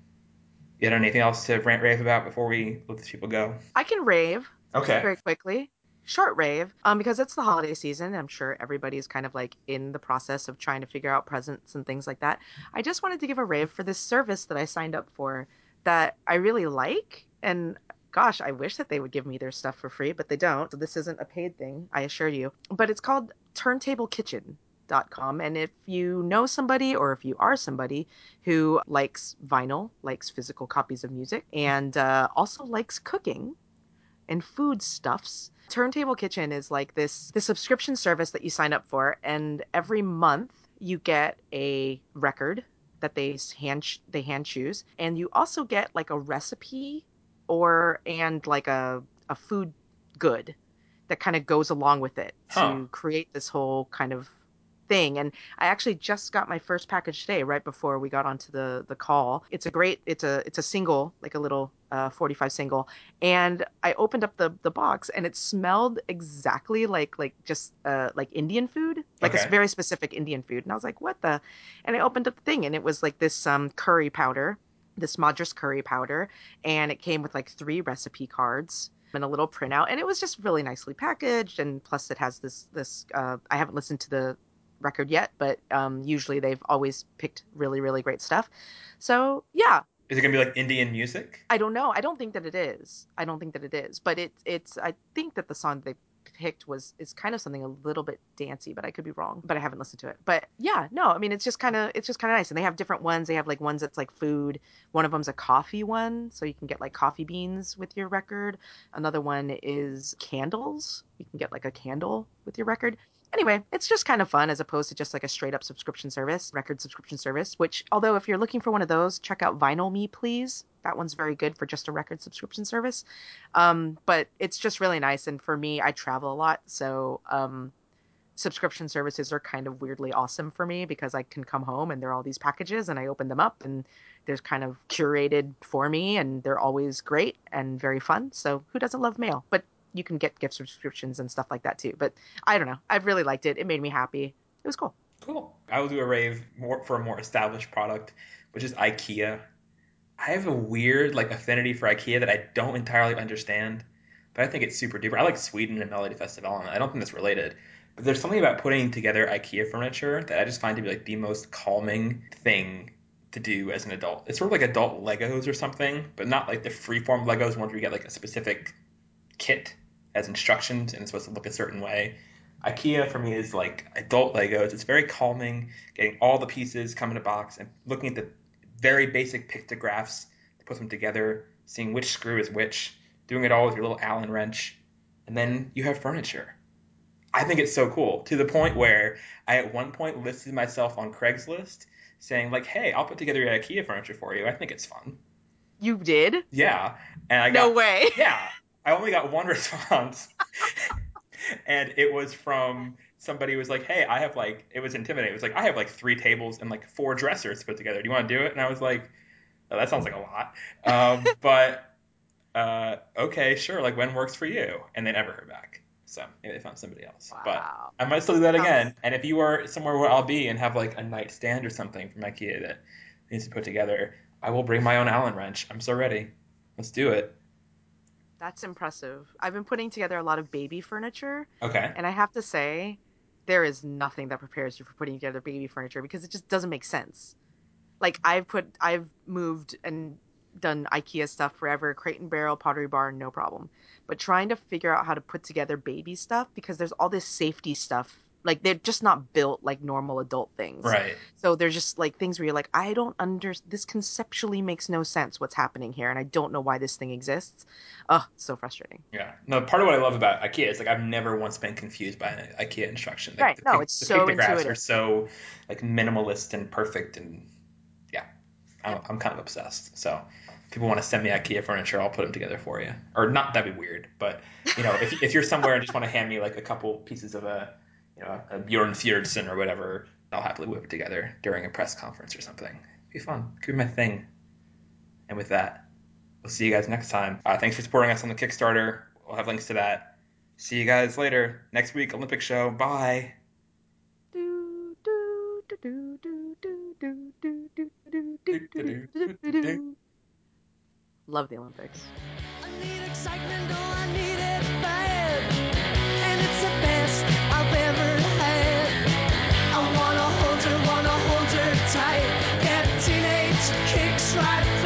You got anything else to rant rave about before we let these people go? I can rave. Okay. very quickly. Short rave, um, because it's the holiday season. I'm sure everybody's kind of like in the process of trying to figure out presents and things like that. I just wanted to give a rave for this service that I signed up for that I really like. And gosh, I wish that they would give me their stuff for free, but they don't. So this isn't a paid thing, I assure you. But it's called turntablekitchen.com. And if you know somebody or if you are somebody who likes vinyl, likes physical copies of music, and uh, also likes cooking, and food stuffs. Turntable Kitchen is like this the subscription service that you sign up for, and every month you get a record that they hand they hand choose, and you also get like a recipe or and like a a food good that kind of goes along with it Huh. to create this whole kind of thing. And I actually just got my first package today, right before we got onto the the call. It's a great, it's a it's a single, like a little uh, 45 single, and I opened up the the box and it smelled exactly like like just uh, like Indian food, like a Okay. s- very specific Indian food. And I was like, what the? And I opened up the thing and it was like this um curry powder, this Madras curry powder, and it came with like three recipe cards and a little printout and it was just really nicely packaged and plus it has this this uh, i haven't listened to the record yet but um, usually they've always picked really really great stuff. So yeah. Is it gonna be like Indian music? i don't know. I don't think that it is. I don't think that it is but it, it's i think that the song they picked was is kind of something a little bit dancey but i could be wrong but i haven't listened to it. But yeah. no i mean it's just kind of it's just kind of nice. And they have different ones. They have like ones that's like food. One of them's a coffee one so you can get like coffee beans with your record. Another one is candles. You can get like a candle with your record. Anyway it's just kind of fun as opposed to just like a straight up subscription service record subscription service which although if you're looking for one of those check out vinyl me please that one's very good for just a record subscription service. Um, but it's just really nice. And for me i travel a lot. So um, subscription services are kind of weirdly awesome for me because i can come home and there are all these packages and i open them up and there's kind of curated for me and they're always great and very fun. So who doesn't love mail? But you can get gift subscriptions and stuff like that too. But i don't know. I've really liked it. It made me happy. It was cool. Cool. I will do a rave more for a more established product, which is IKEA. I have a weird like affinity for IKEA that I don't entirely understand, but I think it's super duper. I like Sweden and Melody Festival, and I don't think that's related. But there's something about putting together IKEA furniture that I just find to be like the most calming thing to do as an adult. It's sort of like adult Legos or something, but not like the freeform Legos where you get like a specific kit as instructions and it's supposed to look a certain way. IKEA for me is like adult Legos. It's very calming, getting all the pieces come in a box and looking at the very basic pictographs to put them together, seeing which screw is which, doing it all with your little Allen wrench, and then you have furniture. I think it's so cool to the point where I at one point listed myself on Craigslist saying like, "Hey, I'll put together your IKEA furniture for you. I think it's fun." you did Yeah, and I got, no way yeah, I only got one response, and it was from somebody was like, "Hey, I have like," it was intimidating. It was like, "I have like three tables and like four dressers put together. Do you want to do it?" And I was like, oh, "That sounds like a lot," um, but uh, okay, sure. Like, when works for you? And they never heard back. So maybe they found somebody else. But I might still do that again. And if you are somewhere where I'll be and have like a nightstand or something from IKEA that needs to put together, I will bring my own Allen wrench. I'm so ready. Let's do it. that's impressive i've been putting together a lot of baby furniture Okay. And I have to say, there is nothing that prepares you for putting together baby furniture because it just doesn't make sense. Like I've put, I've moved and done IKEA stuff forever, Crate and Barrel, Pottery Barn, no problem. But trying to figure out how to put together baby stuff because there's all this safety stuff. Like they're just not built like normal adult things. Right. So they're just like things where you're like, I don't under this conceptually makes no sense what's happening here, and I don't know why this thing exists. Oh, so frustrating. Yeah. No, part of what I love about IKEA is like I've never once been confused by an IKEA instruction. Like, Right. The No, pic- it's the so pictographs are so like minimalist and perfect and yeah, I'm, I'm kind of obsessed. So if people want to send me IKEA furniture, I'll put them together for you. Or not that'd be weird, but you know, if if you're somewhere and just want to hand me like a couple pieces of a you know a Bjorn Fjordsen or whatever, I'll happily whip it together during a press conference or something. It'd be fun. Could be my thing. And with that, we'll see you guys next time. Uh, thanks for supporting us on the Kickstarter. We'll have links to that. See you guys later. Next week, Olympic show. Bye. Do, do, do, Teenage kicks right